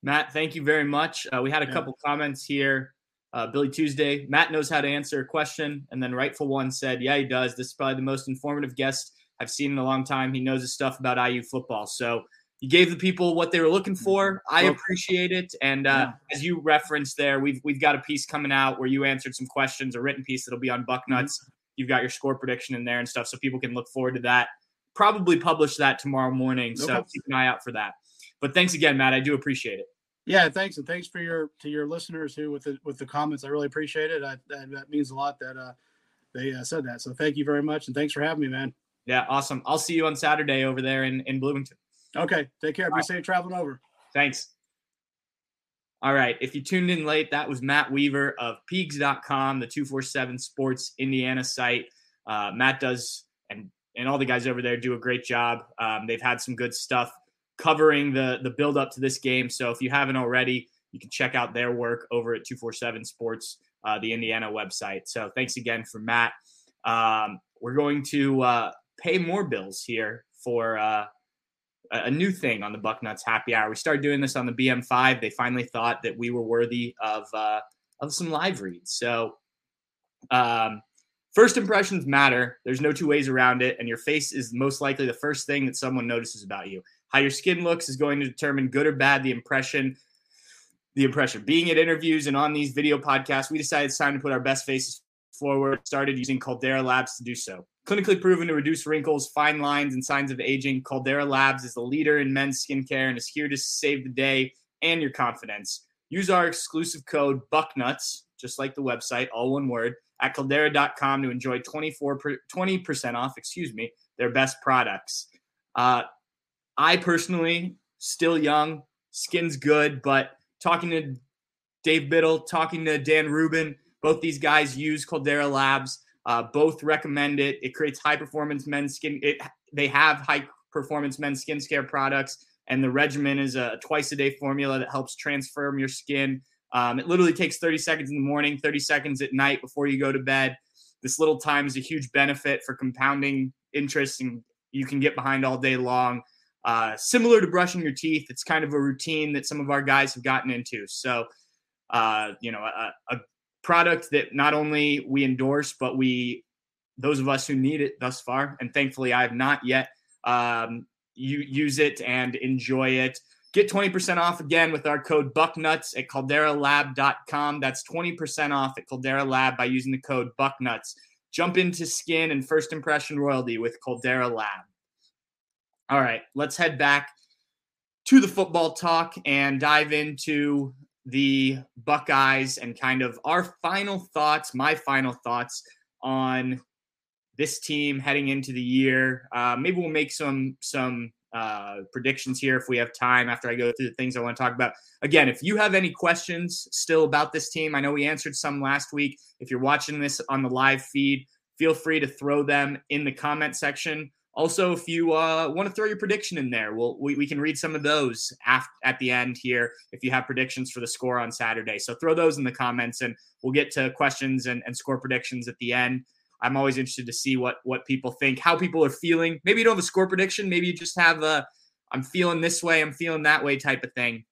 Matt, thank you very much. Uh, we had a yeah. couple comments here. Uh, Billy Tuesday, Matt knows how to answer a question, and then Rightful One said, "Yeah, he does. This is probably the most informative guest I've seen in a long time. He knows his stuff about IU football." So you gave the people what they were looking for. I appreciate it. And uh, as you referenced there, we've we've got a piece coming out where you answered some questions, a written piece that'll be on Bucknuts. Mm-hmm. You've got your score prediction in there and stuff, so people can look forward to that. Probably publish that tomorrow morning, so keep an eye out for that. But thanks again, Matt. I do appreciate it. Yeah, thanks, and thanks for your to your listeners who with the with the comments. I really appreciate it. I, that, that means a lot that uh, they uh, said that. So thank you very much, and thanks for having me, man. Yeah, awesome. I'll see you on Saturday over there in in Bloomington. Okay. Take care. Be right. safe traveling over. Thanks. All right. If you tuned in late, that was Matt Weaver of Peegs.com, the 247 Sports Indiana site. Uh, Matt does, and and all the guys over there do a great job. Um, they've had some good stuff covering the the build up to this game. So if you haven't already, you can check out their work over at 247 Sports, uh, the Indiana website. So thanks again for Matt. Um, we're going to uh, pay more bills here for uh, a new thing on the Bucknuts Happy Hour. We started doing this on the BM5. They finally thought that we were worthy of uh, of some live reads. So, um, first impressions matter. There's no two ways around it, and your face is most likely the first thing that someone notices about you. How your skin looks is going to determine good or bad the impression. The impression. Being at interviews and on these video podcasts, we decided it's time to put our best faces forward. Started using Caldera Labs to do so. Clinically proven to reduce wrinkles, fine lines, and signs of aging, Caldera Labs is the leader in men's skincare and is here to save the day and your confidence. Use our exclusive code BUCKNUTS, just like the website, all one word, at caldera.com to enjoy 24 per, 20% off, excuse me, their best products. Uh, I personally, still young, skin's good, but talking to Dave Biddle, talking to Dan Rubin, both these guys use Caldera Labs. Uh, both recommend it. It creates high performance men's skin. It they have high performance men's skin care products, and the regimen is a twice a day formula that helps transform your skin. Um, it literally takes 30 seconds in the morning, 30 seconds at night before you go to bed. This little time is a huge benefit for compounding interest, and you can get behind all day long. Uh, similar to brushing your teeth, it's kind of a routine that some of our guys have gotten into. So, uh, you know, a, a product that not only we endorse, but we, those of us who need it thus far, and thankfully I have not yet, um, you use it and enjoy it. Get 20% off again with our code BUCKNUTS at calderalab.com. That's 20% off at Caldera Lab by using the code BUCKNUTS. Jump into skin and first impression royalty with Caldera Lab. All right, let's head back to the football talk and dive into the Buckeyes and kind of our final thoughts, my final thoughts on this team heading into the year. Uh, maybe we'll make some some uh, predictions here if we have time after I go through the things I want to talk about. Again, if you have any questions still about this team, I know we answered some last week. If you're watching this on the live feed, feel free to throw them in the comment section. Also, if you uh, want to throw your prediction in there, we'll, we, we can read some of those af- at the end here if you have predictions for the score on Saturday. So throw those in the comments and we'll get to questions and, and score predictions at the end. I'm always interested to see what what people think, how people are feeling. Maybe you don't have a score prediction. Maybe you just have a I'm feeling this way, I'm feeling that way type of thing.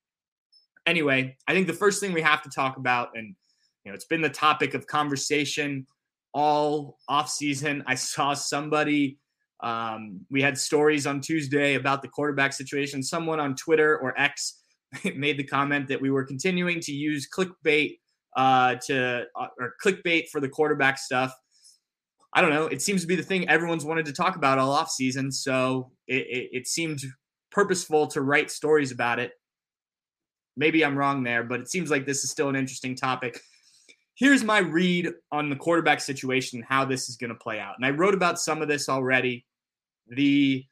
Anyway, I think the first thing we have to talk about, and you know, it's been the topic of conversation all off season. I saw somebody um, we had stories on Tuesday about the quarterback situation. Someone on Twitter or X made the comment that we were continuing to use clickbait uh, to uh, or clickbait for the quarterback stuff. I don't know. It seems to be the thing everyone's wanted to talk about all off season, so it, it, it seemed purposeful to write stories about it. Maybe I'm wrong there, but it seems like this is still an interesting topic. Here's my read on the quarterback situation and how this is going to play out. And I wrote about some of this already the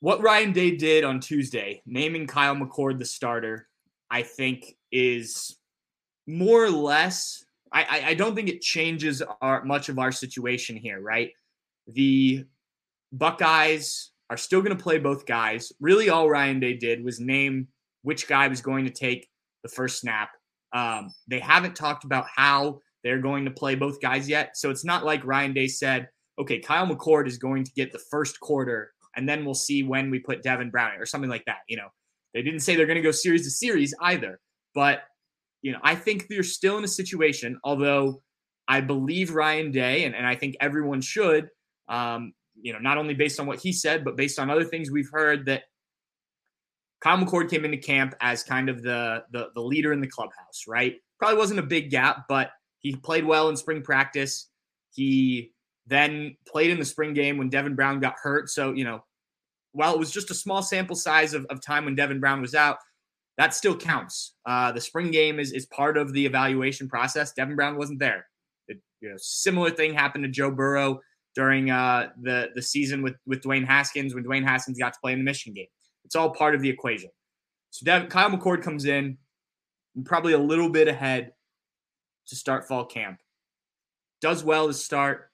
what Ryan Day did on Tuesday, naming Kyle McCord the starter, I think is more or less. I, I don't think it changes our much of our situation here, right? The Buckeyes are still going to play both guys. Really, all Ryan Day did was name which guy was going to take the first snap. Um, they haven't talked about how they're going to play both guys yet. So it's not like Ryan Day said, okay, Kyle McCord is going to get the first quarter, and then we'll see when we put Devin Brown or something like that. You know, they didn't say they're going to go series to series either. But, you know, I think they're still in a situation, although I believe Ryan Day, and, and I think everyone should, um, you know, not only based on what he said, but based on other things we've heard that Kyle McCord came into camp as kind of the, the, the leader in the clubhouse, right? Probably wasn't a big gap, but he played well in spring practice. He then played in the spring game when Devin Brown got hurt. So, you know, while it was just a small sample size of, of time when Devin Brown was out, that still counts. Uh, the spring game is, is part of the evaluation process. Devin Brown wasn't there. It, you know, similar thing happened to Joe Burrow during uh, the the season with with Dwayne Haskins when Dwayne Haskins got to play in the Michigan game. It's all part of the equation. So Devin, Kyle McCord comes in, probably a little bit ahead to start fall camp. Does well to start.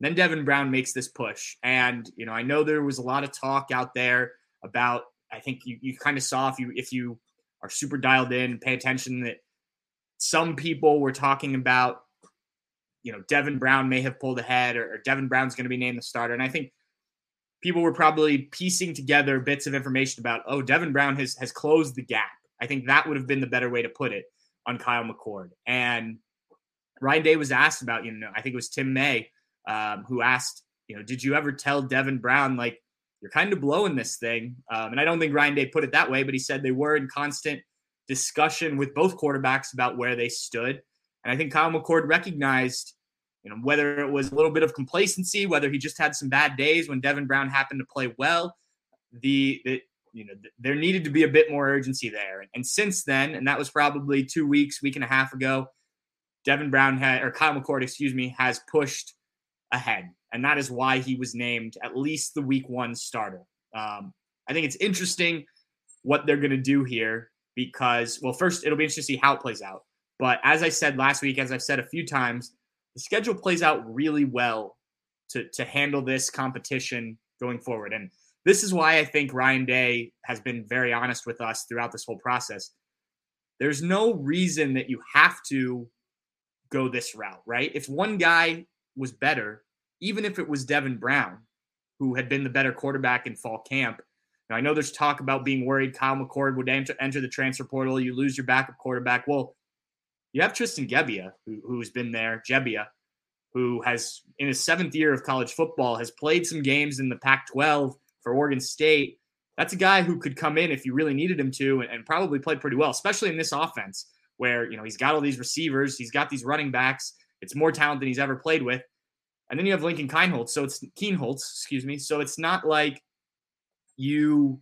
Then Devin Brown makes this push. And, you know, I know there was a lot of talk out there about, I think you, you kind of saw if you if you are super dialed in, pay attention that some people were talking about, you know, Devin Brown may have pulled ahead or, or Devin Brown's going to be named the starter. And I think people were probably piecing together bits of information about, oh, Devin Brown has has closed the gap. I think that would have been the better way to put it on Kyle McCord. And Ryan Day was asked about, you know, I think it was Tim May um, who asked, you know, did you ever tell Devin Brown like you're kind of blowing this thing? Um, and I don't think Ryan Day put it that way, but he said they were in constant discussion with both quarterbacks about where they stood. And I think Kyle McCord recognized you know, whether it was a little bit of complacency, whether he just had some bad days when Devin Brown happened to play well, the, the you know, there needed to be a bit more urgency there. And since then, and that was probably two weeks, week and a half ago, Devin Brown had, or Kyle McCord, excuse me, has pushed ahead. And that is why he was named at least the week one starter. Um, I think it's interesting what they're going to do here because, well, first, it'll be interesting to see how it plays out. But as I said last week, as I've said a few times, the schedule plays out really well to to handle this competition going forward. And this is why I think Ryan Day has been very honest with us throughout this whole process. There's no reason that you have to go this route, right? If one guy was better, even if it was Devin Brown, who had been the better quarterback in fall camp. Now, I know there's talk about being worried Kyle McCord would enter, enter the transfer portal. You lose your backup quarterback. Well, you have Tristan Gebbia, who, who's been there, Gebbia, who has, in his seventh year of college football, has played some games in the Pac 12 for Oregon State. That's a guy who could come in if you really needed him to and, and probably played pretty well, especially in this offense where, you know, he's got all these receivers, he's got these running backs. It's more talent than he's ever played with. And then you have Lincoln Kienholz. So it's Kienholz, excuse me. So it's not like you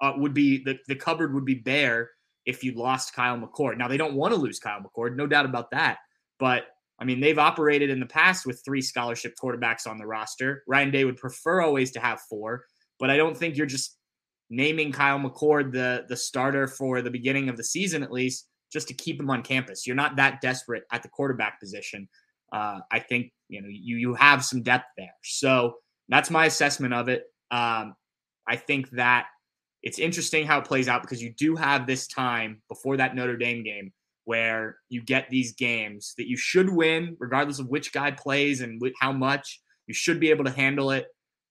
uh, would be the, the cupboard would be bare if you lost Kyle McCord. Now they don't want to lose Kyle McCord, no doubt about that. But I mean, they've operated in the past with three scholarship quarterbacks on the roster. Ryan Day would prefer always to have four, but I don't think you're just naming Kyle McCord the the starter for the beginning of the season at least just to keep him on campus. You're not that desperate at the quarterback position. Uh, I think you know you you have some depth there. So that's my assessment of it. Um, I think that it's interesting how it plays out because you do have this time before that Notre Dame game where you get these games that you should win, regardless of which guy plays and how much. You should be able to handle it.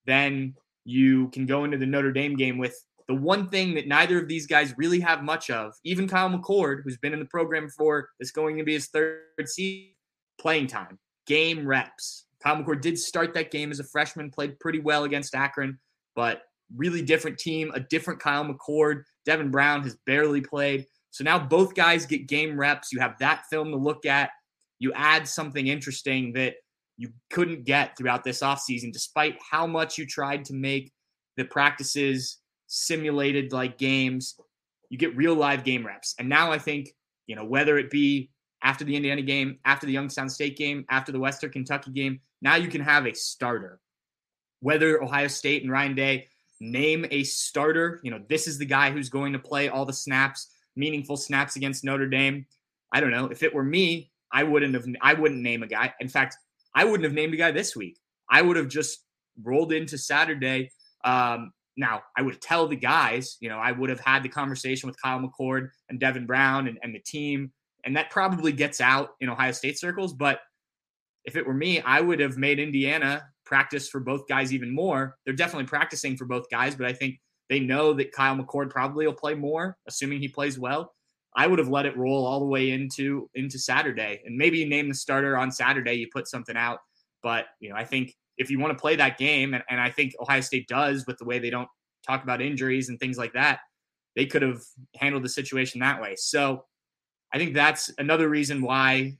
Then you can go into the Notre Dame game with the one thing that neither of these guys really have much of. Even Kyle McCord, who's been in the program for, is going to be his third season, playing time, game reps. Kyle McCord did start that game as a freshman, played pretty well against Akron, but really different team, a different Kyle McCord. Devin Brown has barely played. So now both guys get game reps. You have that film to look at. You add something interesting that you couldn't get throughout this offseason, despite how much you tried to make the practices simulated like games. You get real live game reps. And now I think, you know, whether it be after the Indiana game, after the Youngstown State game, after the Western Kentucky game, now you can have a starter. Whether Ohio State and Ryan Day name a starter. You know, this is the guy who's going to play all the snaps, meaningful snaps against Notre Dame. I don't know. If it were me, I wouldn't have I wouldn't name a guy. In fact, I wouldn't have named a guy this week. I would have just rolled into Saturday. Um, now, I would tell the guys, you know, I would have had the conversation with Kyle McCord and Devin Brown and, and the team, and that probably gets out in Ohio State circles. But if it were me, I would have made Indiana practice for both guys even more. They're definitely practicing for both guys, but I think they know that Kyle McCord probably will play more, assuming he plays well. I would have let it roll all the way into into Saturday, and maybe you name the starter on Saturday. You put something out, but you know I think if you want to play that game, and, and I think Ohio State does with the way they don't talk about injuries and things like that, they could have handled the situation that way. So I think that's another reason why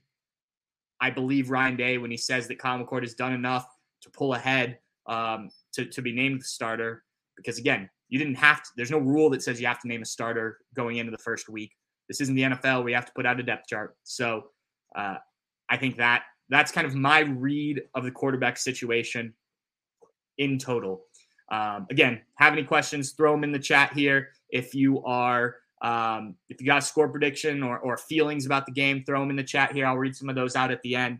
I believe Ryan Day when he says that Kyle McCord has done enough to pull ahead um, to, to be named the starter. Because again, you didn't have to, there's no rule that says you have to name a starter going into the first week. This isn't the NFL. We have to put out a depth chart. So uh, I think that that's kind of my read of the quarterback situation in total. Um, again, have any questions, throw them in the chat here. If you are, um, if you got a score prediction or, or feelings about the game, throw them in the chat here. I'll read some of those out at the end.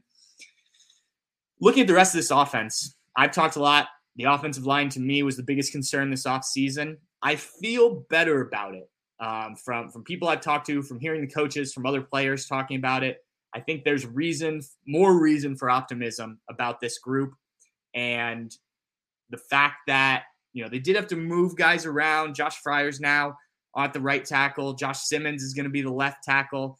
Looking at the rest of this offense, I've talked a lot. The offensive line to me was the biggest concern this offseason. I feel better about it um, from from people I've talked to, from hearing the coaches, from other players talking about it. I think there's reason, more reason for optimism about this group, and the fact that you know they did have to move guys around. Josh Fryar's now at the right tackle. Josh Simmons is going to be the left tackle.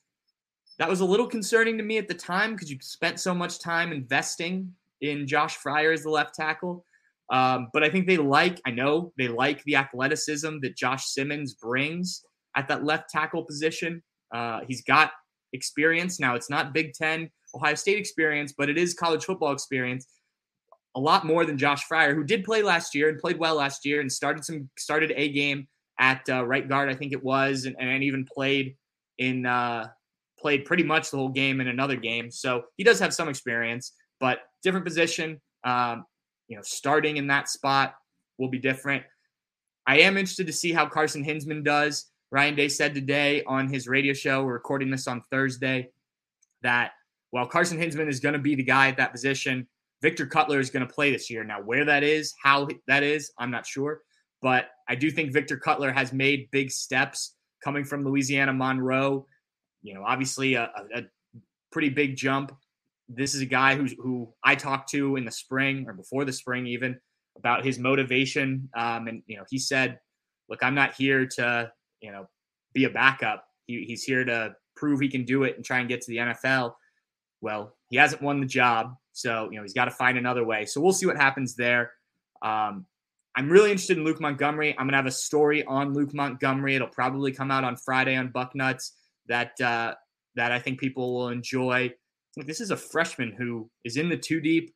That was a little concerning to me at the time because you spent so much time investing in Josh Fryar as the left tackle. Um, but I think they like, I know they like the athleticism that Josh Simmons brings at that left tackle position. Uh, he's got experience. Now, it's not Big Ten, Ohio State experience, but it is college football experience. A lot more than Josh Fryar, who did play last year and played well last year and started some started a game at uh, right guard, I think it was, and, and even played in uh, played pretty much the whole game in another game. So he does have some experience, but different position. Um, you know, starting in that spot will be different. I am interested to see how Carson Hinzman does. Ryan Day said today on his radio show, we're recording this on Thursday, that while Carson Hinzman is going to be the guy at that position, Victor Cutler is going to play this year. Now, where that is, how that is, I'm not sure. But I do think Victor Cutler has made big steps coming from Louisiana Monroe. You know, obviously a, a pretty big jump this is a guy who's who I talked to in the spring or before the spring even about his motivation. Um, and you know, he said, "Look, I'm not here to you know be a backup. He, he's here to prove he can do it and try and get to the NFL." Well, he hasn't won the job, so you know he's got to find another way. So we'll see what happens there. Um, I'm really interested in Luke Montgomery. I'm gonna have a story on Luke Montgomery. It'll probably come out on Friday on Bucknuts that uh, that I think people will enjoy this is a freshman who is in the two deep.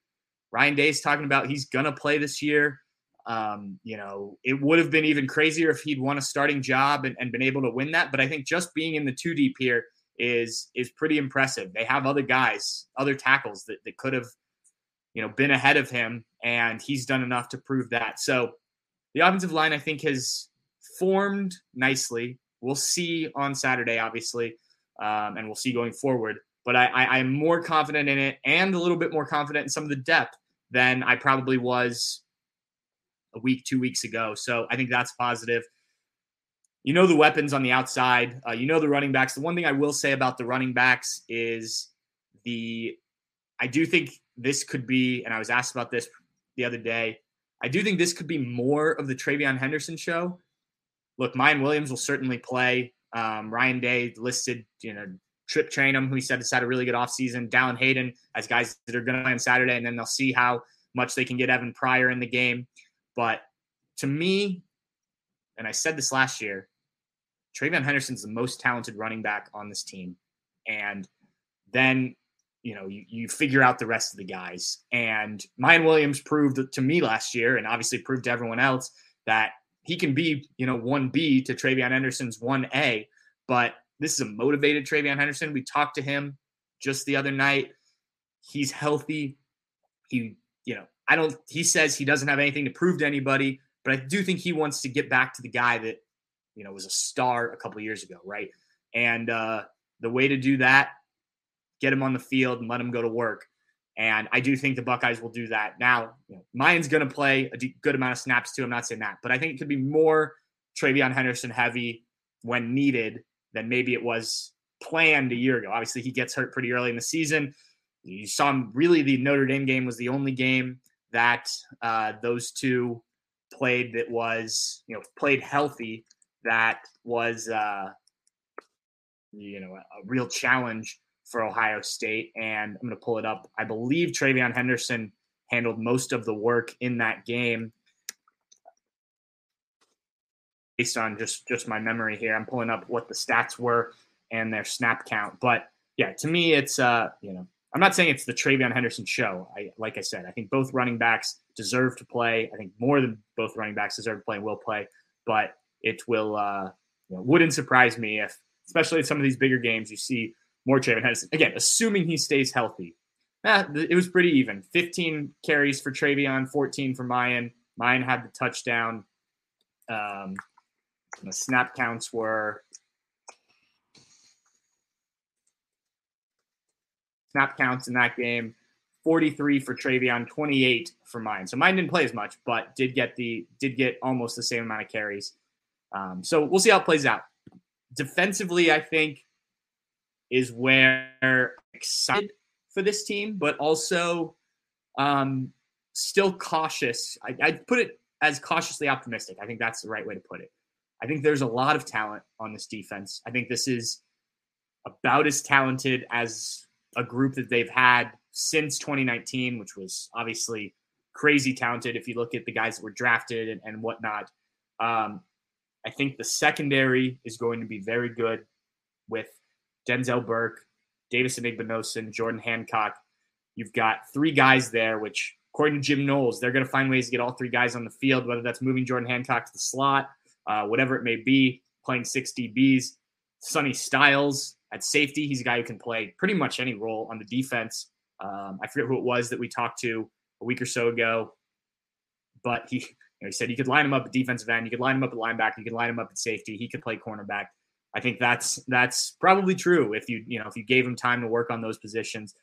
Ryan Day's talking about he's gonna play this year. Um, you know, it would have been even crazier if he'd won a starting job and, and been able to win that. But I think just being in the two deep here is is pretty impressive. They have other guys, other tackles that, that could have, you know, been ahead of him, and he's done enough to prove that. So the offensive line, I think, has formed nicely. We'll see on Saturday, obviously, um, and we'll see going forward but I, I, I'm more confident in it and a little bit more confident in some of the depth than I probably was a week, two weeks ago. So I think that's positive. You know the weapons on the outside. Uh, you know the running backs. The one thing I will say about the running backs is the I do think this could be, and I was asked about this the other day. I do think this could be more of the TreVeyon Henderson show. Look, Miyan Williams will certainly play. Um, Ryan Day listed, you know, Chip Trayanum, who he said has had a really good offseason, Dallan Hayden as guys that are going to play on Saturday, and then they'll see how much they can get Evan Pryor in the game. But to me, and I said this last year, TreVeyon Henderson's the most talented running back on this team. And then, you know, you, you figure out the rest of the guys. And Miyan Williams proved to me last year, and obviously proved to everyone else, that he can be, you know, 1B to TreVeyon Henderson's 1A. But this is a motivated TreVeyon Henderson. We talked to him just the other night. He's healthy. He, you know, I don't, he says he doesn't have anything to prove to anybody, but I do think he wants to get back to the guy that, you know, was a star a couple years ago, right? And uh, the way to do that, get him on the field and let him go to work. And I do think the Buckeyes will do that. Now, you know, Miyan's going to play a good amount of snaps too. I'm not saying that, but I think it could be more TreVeyon Henderson heavy when needed than maybe it was planned a year ago. Obviously, he gets hurt pretty early in the season. You saw him really, the Notre Dame game was the only game that uh, those two played that was, you know, played healthy. That was, uh, you know, a, real challenge for Ohio State. And I'm going to pull it up. I believe TreVeyon Henderson handled most of the work in that game. Based on just just my memory here, I'm pulling up what the stats were and their snap count. But yeah, to me, it's uh, you know, I'm not saying it's the TreVeyon Henderson show. I like I said, I think both running backs deserve to play. I think more than both running backs deserve to play and will play. But it will uh, you know, wouldn't surprise me if, especially in some of these bigger games, you see more TreVeyon Henderson. Again, assuming he stays healthy. Eh, it was pretty even. 15 carries for TreVeyon, 14 for Mayan. Miyan had the touchdown. Um, the snap counts were snap counts in that game 43 for TreVeyon, 28 for Miyan. So Miyan didn't play as much, but did get the did get almost the same amount of carries. Um, so we'll see how it plays out. Defensively, I think is where excited for this team, but also um, still cautious. I, I'd put it as cautiously optimistic. I think that's the right way to put it. I think there's a lot of talent on this defense. I think this is about as talented as a group that they've had since 2019, which was obviously crazy talented if you look at the guys that were drafted and, and whatnot. Um, I think the secondary is going to be very good with Denzel Burke, Davis Igbinosun, Jordan Hancock. You've got three guys there, which according to Jim Knowles, they're going to find ways to get all three guys on the field, whether that's moving Jordan Hancock to the slot, uh, whatever it may be, playing six DBs. Sonny Styles at safety, he's a guy who can play pretty much any role on the defense. Um, I forget who it was that we talked to a week or so ago, but he, you know, he said you could line him up at defensive end, you could line him up at linebacker, you could line him up at safety, he could play cornerback. I think that's that's probably true if you you know if you gave him time to work on those positions.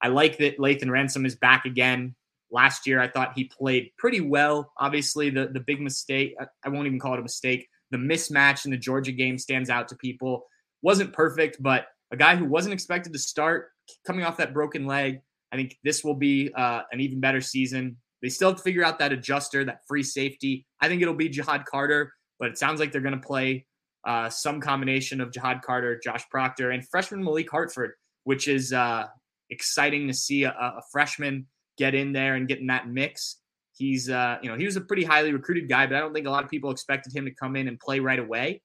I like that Lathan Ransom is back again. Last year, I thought he played pretty well. Obviously, the the big mistake I won't even call it a mistake. The mismatch in the Georgia game stands out to people. Wasn't perfect, but a guy who wasn't expected to start coming off that broken leg. I think this will be uh, an even better season. They still have to figure out that adjuster, that free safety. I think it'll be Ja'Had Carter, but it sounds like they're going to play uh, some combination of Ja'Had Carter, Josh Proctor, and freshman Malik Hartford, which is uh, exciting to see a, a, freshman get in there and get in that mix. He's, uh, you know, he was a pretty highly recruited guy, but I don't think a lot of people expected him to come in and play right away.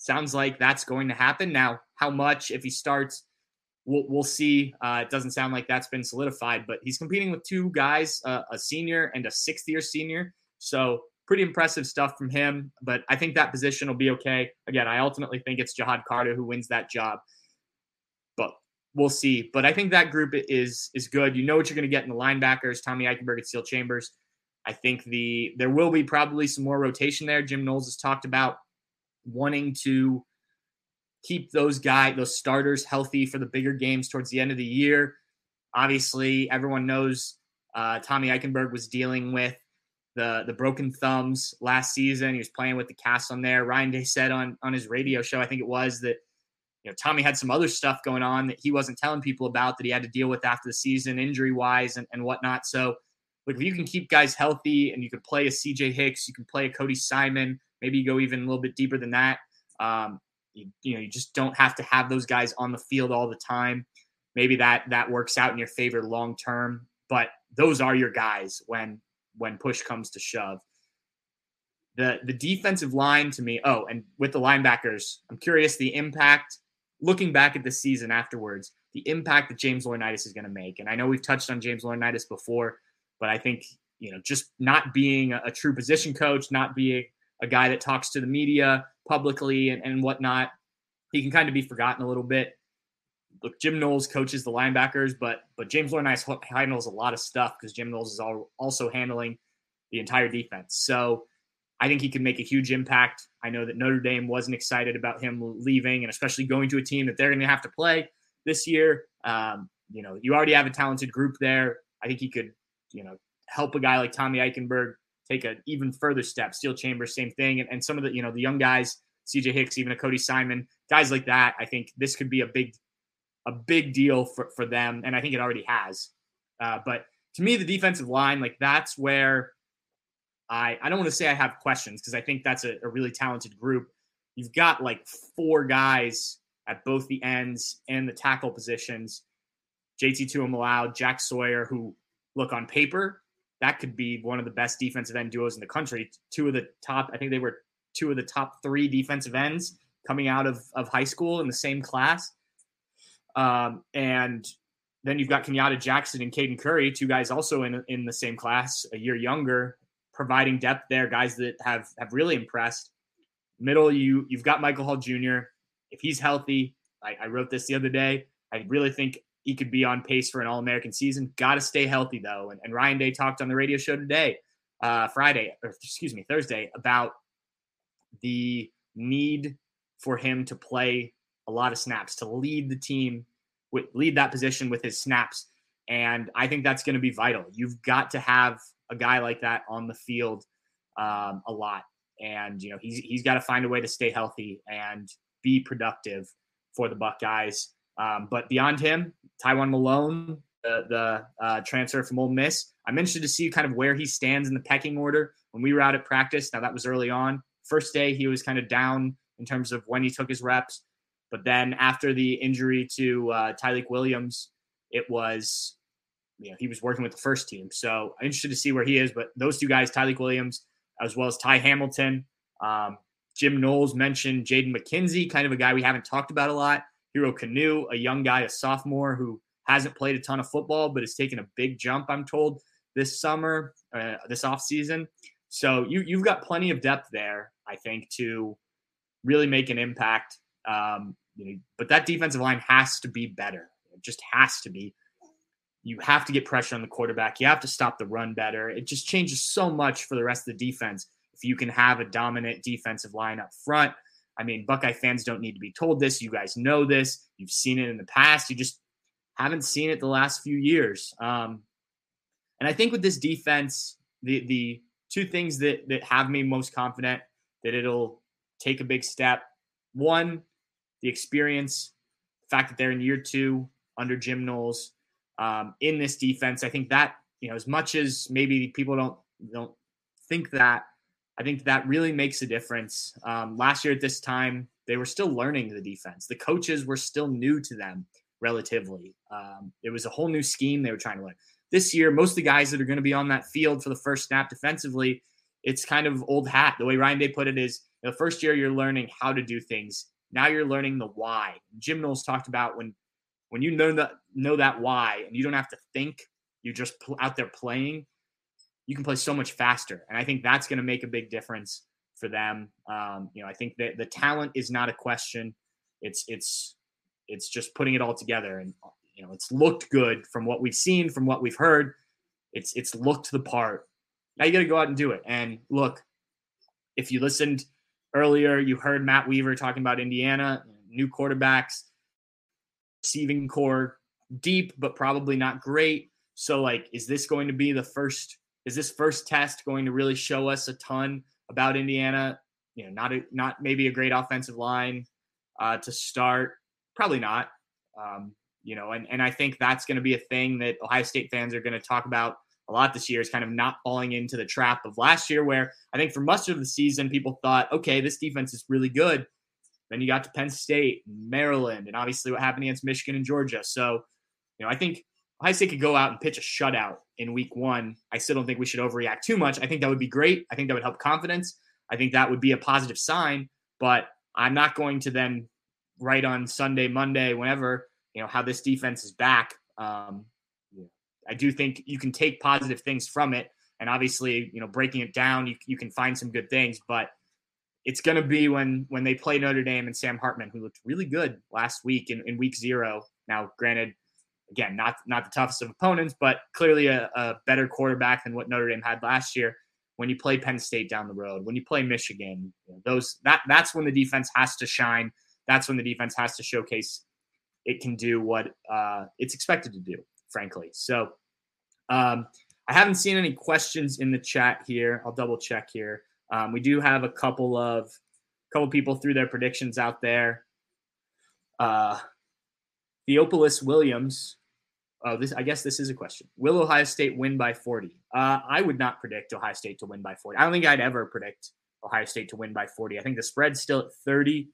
Sounds like that's going to happen. Now, how much if he starts, we'll, we'll see. Uh, it doesn't sound like that's been solidified, but he's competing with two guys, uh, a senior and a sixth year senior. So pretty impressive stuff from him. But I think that position will be okay. Again, I ultimately think it's Ja'Had Carter who wins that job. But we'll see. But I think that group is is good. You know what you're going to get in the linebackers, Tommy Eichenberg and Steele Chambers. I think the there will be probably some more rotation there. Jim Knowles has talked about wanting to keep those guys, those starters healthy for the bigger games towards the end of the year. Obviously, everyone knows uh, Tommy Eichenberg was dealing with the the broken thumbs last season. He was playing with the cast on there. Ryan Day said on on his radio show, I think it was that you know Tommy had some other stuff going on that he wasn't telling people about that he had to deal with after the season, injury wise and, and whatnot. So like if you can keep guys healthy and you can play a CJ Hicks, you can play a Cody Simon, maybe you go even a little bit deeper than that. Um, you, you know, you just don't have to have those guys on the field all the time. Maybe that that works out in your favor long term, but those are your guys when when push comes to shove. The the defensive line to me, oh, and with the linebackers, I'm curious the impact looking back at the season afterwards, the impact that James Laurinaitis is going to make. And I know we've touched on James Laurinaitis before, but I think, you know, just not being a, a true position coach, not being a guy that talks to the media publicly and, and whatnot, he can kind of be forgotten a little bit. Look, Jim Knowles coaches the linebackers, but but James Laurinaitis handles a lot of stuff because Jim Knowles is all, also handling the entire defense. So I think he could make a huge impact. I know that Notre Dame wasn't excited about him leaving, and especially going to a team that they're going to have to play this year. Um, you know, you already have a talented group there. I think he could, you know, help a guy like Tommy Eichenberg take an even further step. Steele Chambers, same thing, and, and some of the you know the young guys, CJ Hicks, even a Cody Simon, guys like that. I think this could be a big a big deal for, for them, and I think it already has. Uh, but to me, the defensive line, like that's where I I don't want to say I have questions because I think that's a, a, really talented group. You've got like four guys at both the ends and the tackle positions. JT Tuimoloau, Jack Sawyer, who look on paper, that could be one of the best defensive end duos in the country. Two of the top, I think they were two of the top three defensive ends coming out of, of high school in the same class. Um, and then you've got Kenyatta Jackson and Caden Curry, two guys also in in the same class, a year younger, providing depth there. Guys that have have really impressed. Middle, you you've got Michael Hall Jr. If he's healthy, I, I wrote this the other day. I really think he could be on pace for an All American season. Got to stay healthy though. And, and, Ryan Day talked on the radio show today, uh, Friday, or excuse me, Thursday, about the need for him to play a lot of snaps to lead the team, with, lead that position with his snaps. And I think that's going to be vital. You've got to have a guy like that on the field um, a lot, and you know he's he's got to find a way to stay healthy and be productive for the Buckeyes. Um, but beyond him, Tywone Malone, the, the uh, transfer from Ole Miss, I'm interested to see kind of where he stands in the pecking order. When we were out at practice, now that was early on. First day, he was kind of down in terms of when he took his reps. But then after the injury to uh, Tyleik Williams, it was, you know, he was working with the first team. So I'm interested to see where he is. But those two guys, Tyleik Williams, as well as Ty Hamilton, um, Jim Knowles mentioned Jaden McKenzie, kind of a guy we haven't talked about a lot. Hero Kanu, a young guy, a sophomore who hasn't played a ton of football, but has taken a big jump, I'm told, this summer, uh, this offseason. So you, you've got plenty of depth there, I think, to really make an impact. Um, you know, but that defensive line has to be better. It just has to be. You have to get pressure on the quarterback. You have to stop the run better. It just changes so much for the rest of the defense if you can have a dominant defensive line up front. I mean, Buckeye fans don't need to be told this. You guys know this. You've seen it in the past. You just haven't seen it the last few years. Um, and I think with this defense, the the two things that that have me most confident that it'll take a big step. One, the experience, the fact that they're in year two under Jim Knowles um, in this defense. I think that you know, as much as maybe people don't don't think that, I think that really makes a difference. Um, last year at this time, they were still learning the defense. The coaches were still new to them relatively. Um, it was a whole new scheme they were trying to learn. This year, most of the guys that are going to be on that field for the first snap defensively, it's kind of old hat. The way Ryan Day put it is the first year you're learning how to do things. Now you're learning the why. Jim Knowles talked about when when you know that know that why and you don't have to think, you're just out there playing. You can play so much faster, and I think that's going to make a big difference for them. Um, you know, I think that the talent is not a question. It's it's it's just putting it all together, and you know, it's looked good from what we've seen, from what we've heard. It's it's looked the part. Now you got to go out and do it. And look, if you listened earlier, you heard Matt Weaver talking about Indiana, new quarterbacks, receiving corps deep, but probably not great. So, like, is this going to be the first? Is this first test going to really show us a ton about Indiana? You know, not a, not maybe a great offensive line uh, to start. Probably not. Um, you know, and and I think that's going to be a thing that Ohio State fans are going to talk about a lot this year is kind of not falling into the trap of last year, where I think for much of the season, people thought, okay, this defense is really good. Then you got to Penn State, Maryland, and obviously what happened against Michigan and Georgia. So, you know, I think Ohio State could go out and pitch a shutout in week one. I still don't think we should overreact too much. I think that would be great. I think that would help confidence. I think that would be a positive sign, but I'm not going to then write on Sunday, Monday, whenever, you know, how this defense is back. Um, I do think you can take positive things from it. And obviously, you know, breaking it down, you, you can find some good things, but it's going to be when when they play Notre Dame and Sam Hartman, who looked really good last week in, in week zero. Now, granted, again, not not the toughest of opponents, but clearly a, a better quarterback than what Notre Dame had last year. When you play Penn State down the road, when you play Michigan, those that that's when the defense has to shine. That's when the defense has to showcase it can do what uh, it's expected to do, frankly. So um, I haven't seen any questions in the chat here. I'll double check here. Um, we do have a couple of couple people threw their predictions out there. Uh, Theopolis Williams. Oh, this I guess this is a question. Will Ohio State win by 40? Uh, I would not predict Ohio State to win by 40. I don't think I'd ever predict Ohio State to win by 40. I think the spread's still at 30.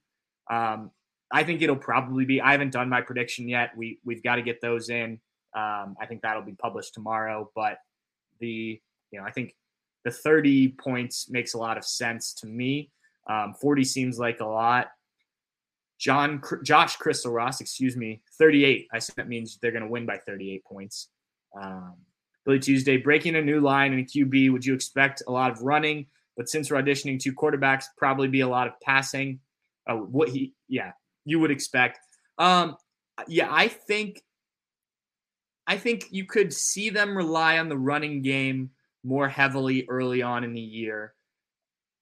Um, I think it'll probably be. I haven't done my prediction yet. We we've got to get those in Um, I think that'll be published tomorrow. But the you know I think the 30 points makes a lot of sense to me. Um, 40 seems like a lot. John Josh Crystal Ross, excuse me, 38. I said that means they're going to win by 38 points. Um, Billy Tuesday breaking a new line in a QB. Would you expect a lot of running? But since we're auditioning two quarterbacks, probably be a lot of passing. Uh, what he, yeah, you would expect. Um, yeah, I think, I think you could see them rely on the running game more heavily early on in the year.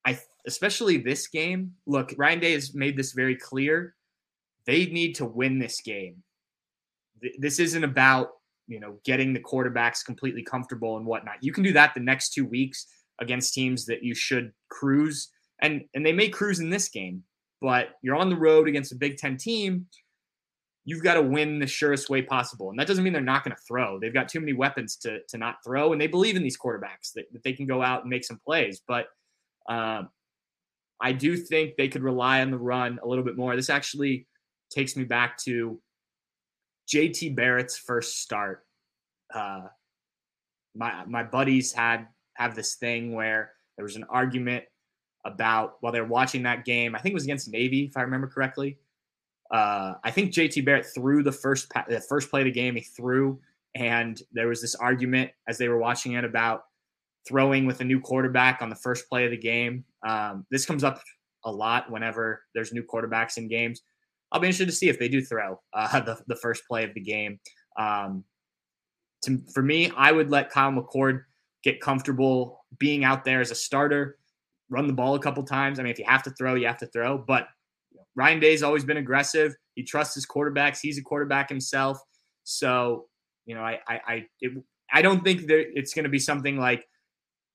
I especially this game. Look, Ryan Day has made this very clear. They need to win this game. This isn't about you know getting the quarterbacks completely comfortable and whatnot. You can do that the next two weeks against teams that you should cruise, and and they may cruise in this game. But you're on the road against a Big Ten team. You've got to win the surest way possible, and that doesn't mean they're not going to throw. They've got too many weapons to to not throw, and they believe in these quarterbacks that, that they can go out and make some plays. But um, I do think they could rely on the run a little bit more. This actually takes me back to JT Barrett's first start. Uh, my my buddies had have this thing where there was an argument about while they were watching that game. I think it was against Navy, if I remember correctly. Uh, I think JT Barrett threw the first the first play of the game. He threw, and there was this argument as they were watching it about throwing with a new quarterback on the first play of the game. Um, this comes up a lot whenever there's new quarterbacks in games. I'll be interested to see if they do throw uh, the, the first play of the game. Um, to, for me, I would let Kyle McCord get comfortable being out there as a starter, run the ball a couple times. I mean, if you have to throw, you have to throw. But Ryan Day's always been aggressive. He trusts his quarterbacks. He's a quarterback himself. So, you know, I I I, it, I don't think that it's going to be something like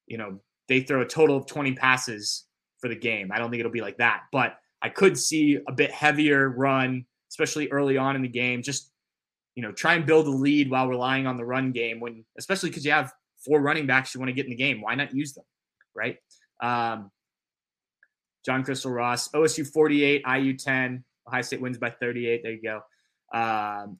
you know, they throw a total of 20 passes for the game. I don't think it'll be like that, but I could see a bit heavier run, especially early on in the game. Just, you know, try and build a lead while relying on the run game when, especially because you have four running backs you want to get in the game. Why not use them? Right. Um, John Crystal Ross, OSU 48, IU 10. Ohio State wins by 38. There you go. Um,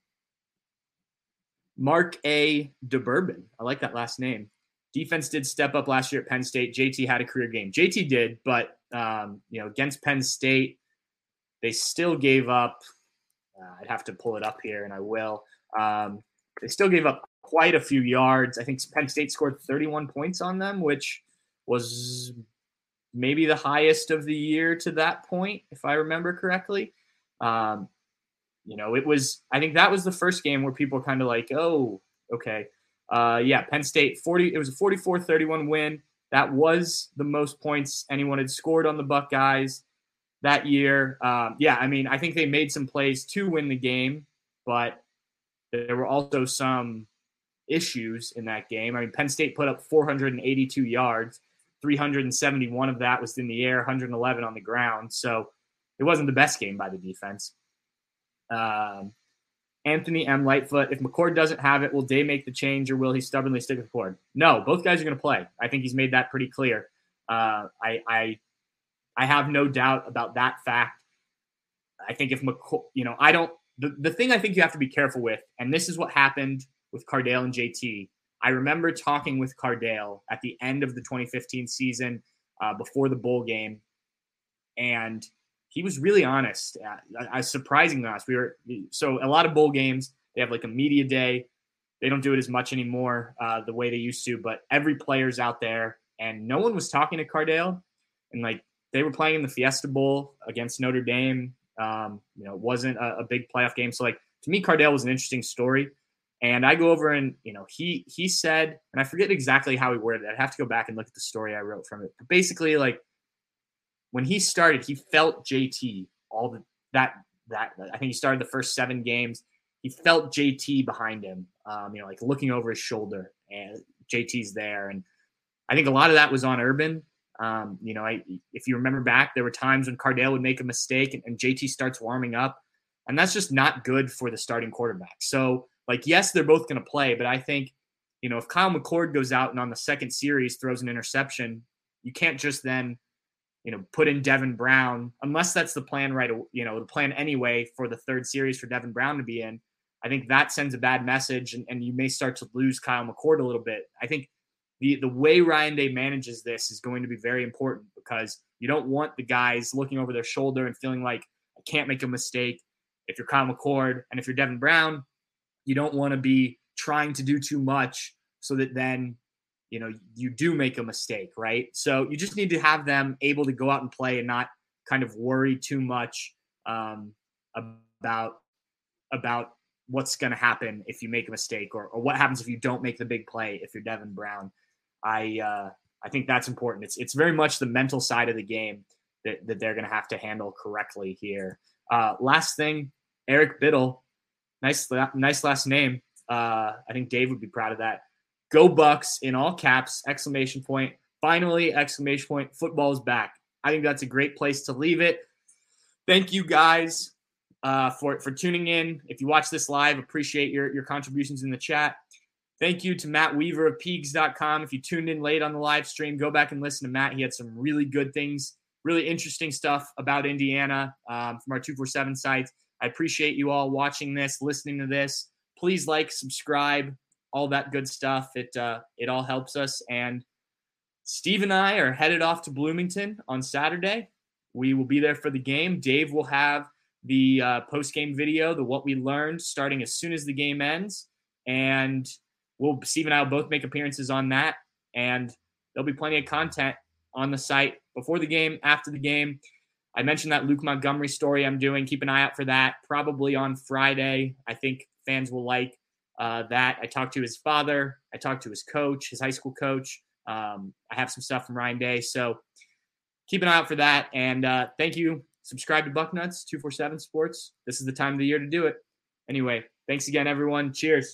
Mark A. DeBourbon. I like that last name. Defense did step up last year at Penn State. JT had a career game. JT did, but um, you know, against Penn State, they still gave up. Uh, I'd have to pull it up here, and I will. Um, they still gave up quite a few yards. I think Penn State scored 31 points on them, which was maybe the highest of the year to that point, if I remember correctly. Um, you know, it was. I think that was the first game where people kind of like, oh, okay. Uh, yeah, Penn State 40. It was a 44-31 win. That was the most points anyone had scored on the Buckeyes that year. Um, yeah, I mean, I think they made some plays to win the game, but there were also some issues in that game. I mean, Penn State put up 482 yards, 371 of that was in the air, 111 on the ground. So it wasn't the best game by the defense. Um, Anthony M. Lightfoot. If McCord doesn't have it, will Day make the change or will he stubbornly stick with McCord? No, both guys are going to play. I think he's made that pretty clear. Uh, I, I, I have no doubt about that fact. I think if McCord, you know, I don't. The, the thing I think you have to be careful with, and this is what happened with Cardale and JT. I remember talking with Cardale at the end of the 2015 season uh, before the bowl game, and he was really honest. Uh, uh, surprising us. We were so a lot of bowl games. They have like a media day. They don't do it as much anymore uh, the way they used to. But every player's out there, and no one was talking to Cardale. And like they were playing in the Fiesta Bowl against Notre Dame. Um, you know, it wasn't a, a big playoff game. So like to me, Cardale was an interesting story. And I go over and you know he he said, and I forget exactly how he worded it. I'd have to go back and look at the story I wrote from it. But basically, like when he started, he felt JT all the, that that I think he started the first seven games. He felt JT behind him, um, you know, like looking over his shoulder, and JT's there. And I think a lot of that was on Urban. Um, you know, I, if you remember back, there were times when Cardale would make a mistake and, and JT starts warming up, and that's just not good for the starting quarterback. So, like, yes, they're both going to play, but I think, you know, if Kyle McCord goes out and on the second series throws an interception, you can't just then you know, put in Devin Brown, unless that's the plan, right? You know, the plan anyway for the third series for Devin Brown to be in. I think that sends a bad message, and, and you may start to lose Kyle McCord a little bit. I think the the way Ryan Day manages this is going to be very important because you don't want the guys looking over their shoulder and feeling like I can't make a mistake. If you're Kyle McCord and if you're Devin Brown, you don't want to be trying to do too much so that then you know you do make a mistake, right? So you just need to have them able to go out and play and not kind of worry too much um, about about what's going to happen if you make a mistake or, or what happens if you don't make the big play if you're Devin Brown. I uh, I think that's important. It's it's very much the mental side of the game that, that they're going to have to handle correctly here. Uh, last thing, Eric Biddle, nice nice last name. Uh, I think Dave would be proud of that. Go Bucks in all caps! Exclamation point! Finally! Exclamation point! Football is back. I think that's a great place to leave it. Thank you guys uh, for for tuning in. If you watch this live, appreciate your your contributions in the chat. Thank you to Matt Weaver of Peegs.com. If you tuned in late on the live stream, go back and listen to Matt. He had some really good things, really interesting stuff about Indiana um, from our 247 site. I appreciate you all watching this, listening to this. Please like, subscribe, all that good stuff. It uh, it all helps us. And Steve and I are headed off to Bloomington on Saturday. We will be there for the game. Dave will have the uh, post game video, the what we learned, starting as soon as the game ends, and we'll Steve and I will both make appearances on that, and there'll be plenty of content on the site before the game, after the game. I mentioned that Luke Montgomery story I'm doing. Keep an eye out for that. Probably on Friday. I think fans will like uh, that. I talked to his father. I talked to his coach, his high school coach. Um, I have some stuff from Ryan Day. So keep an eye out for that. And uh, thank you. Subscribe to Bucknuts 247 Sports. This is the time of the year to do it. Anyway, thanks again, everyone. Cheers.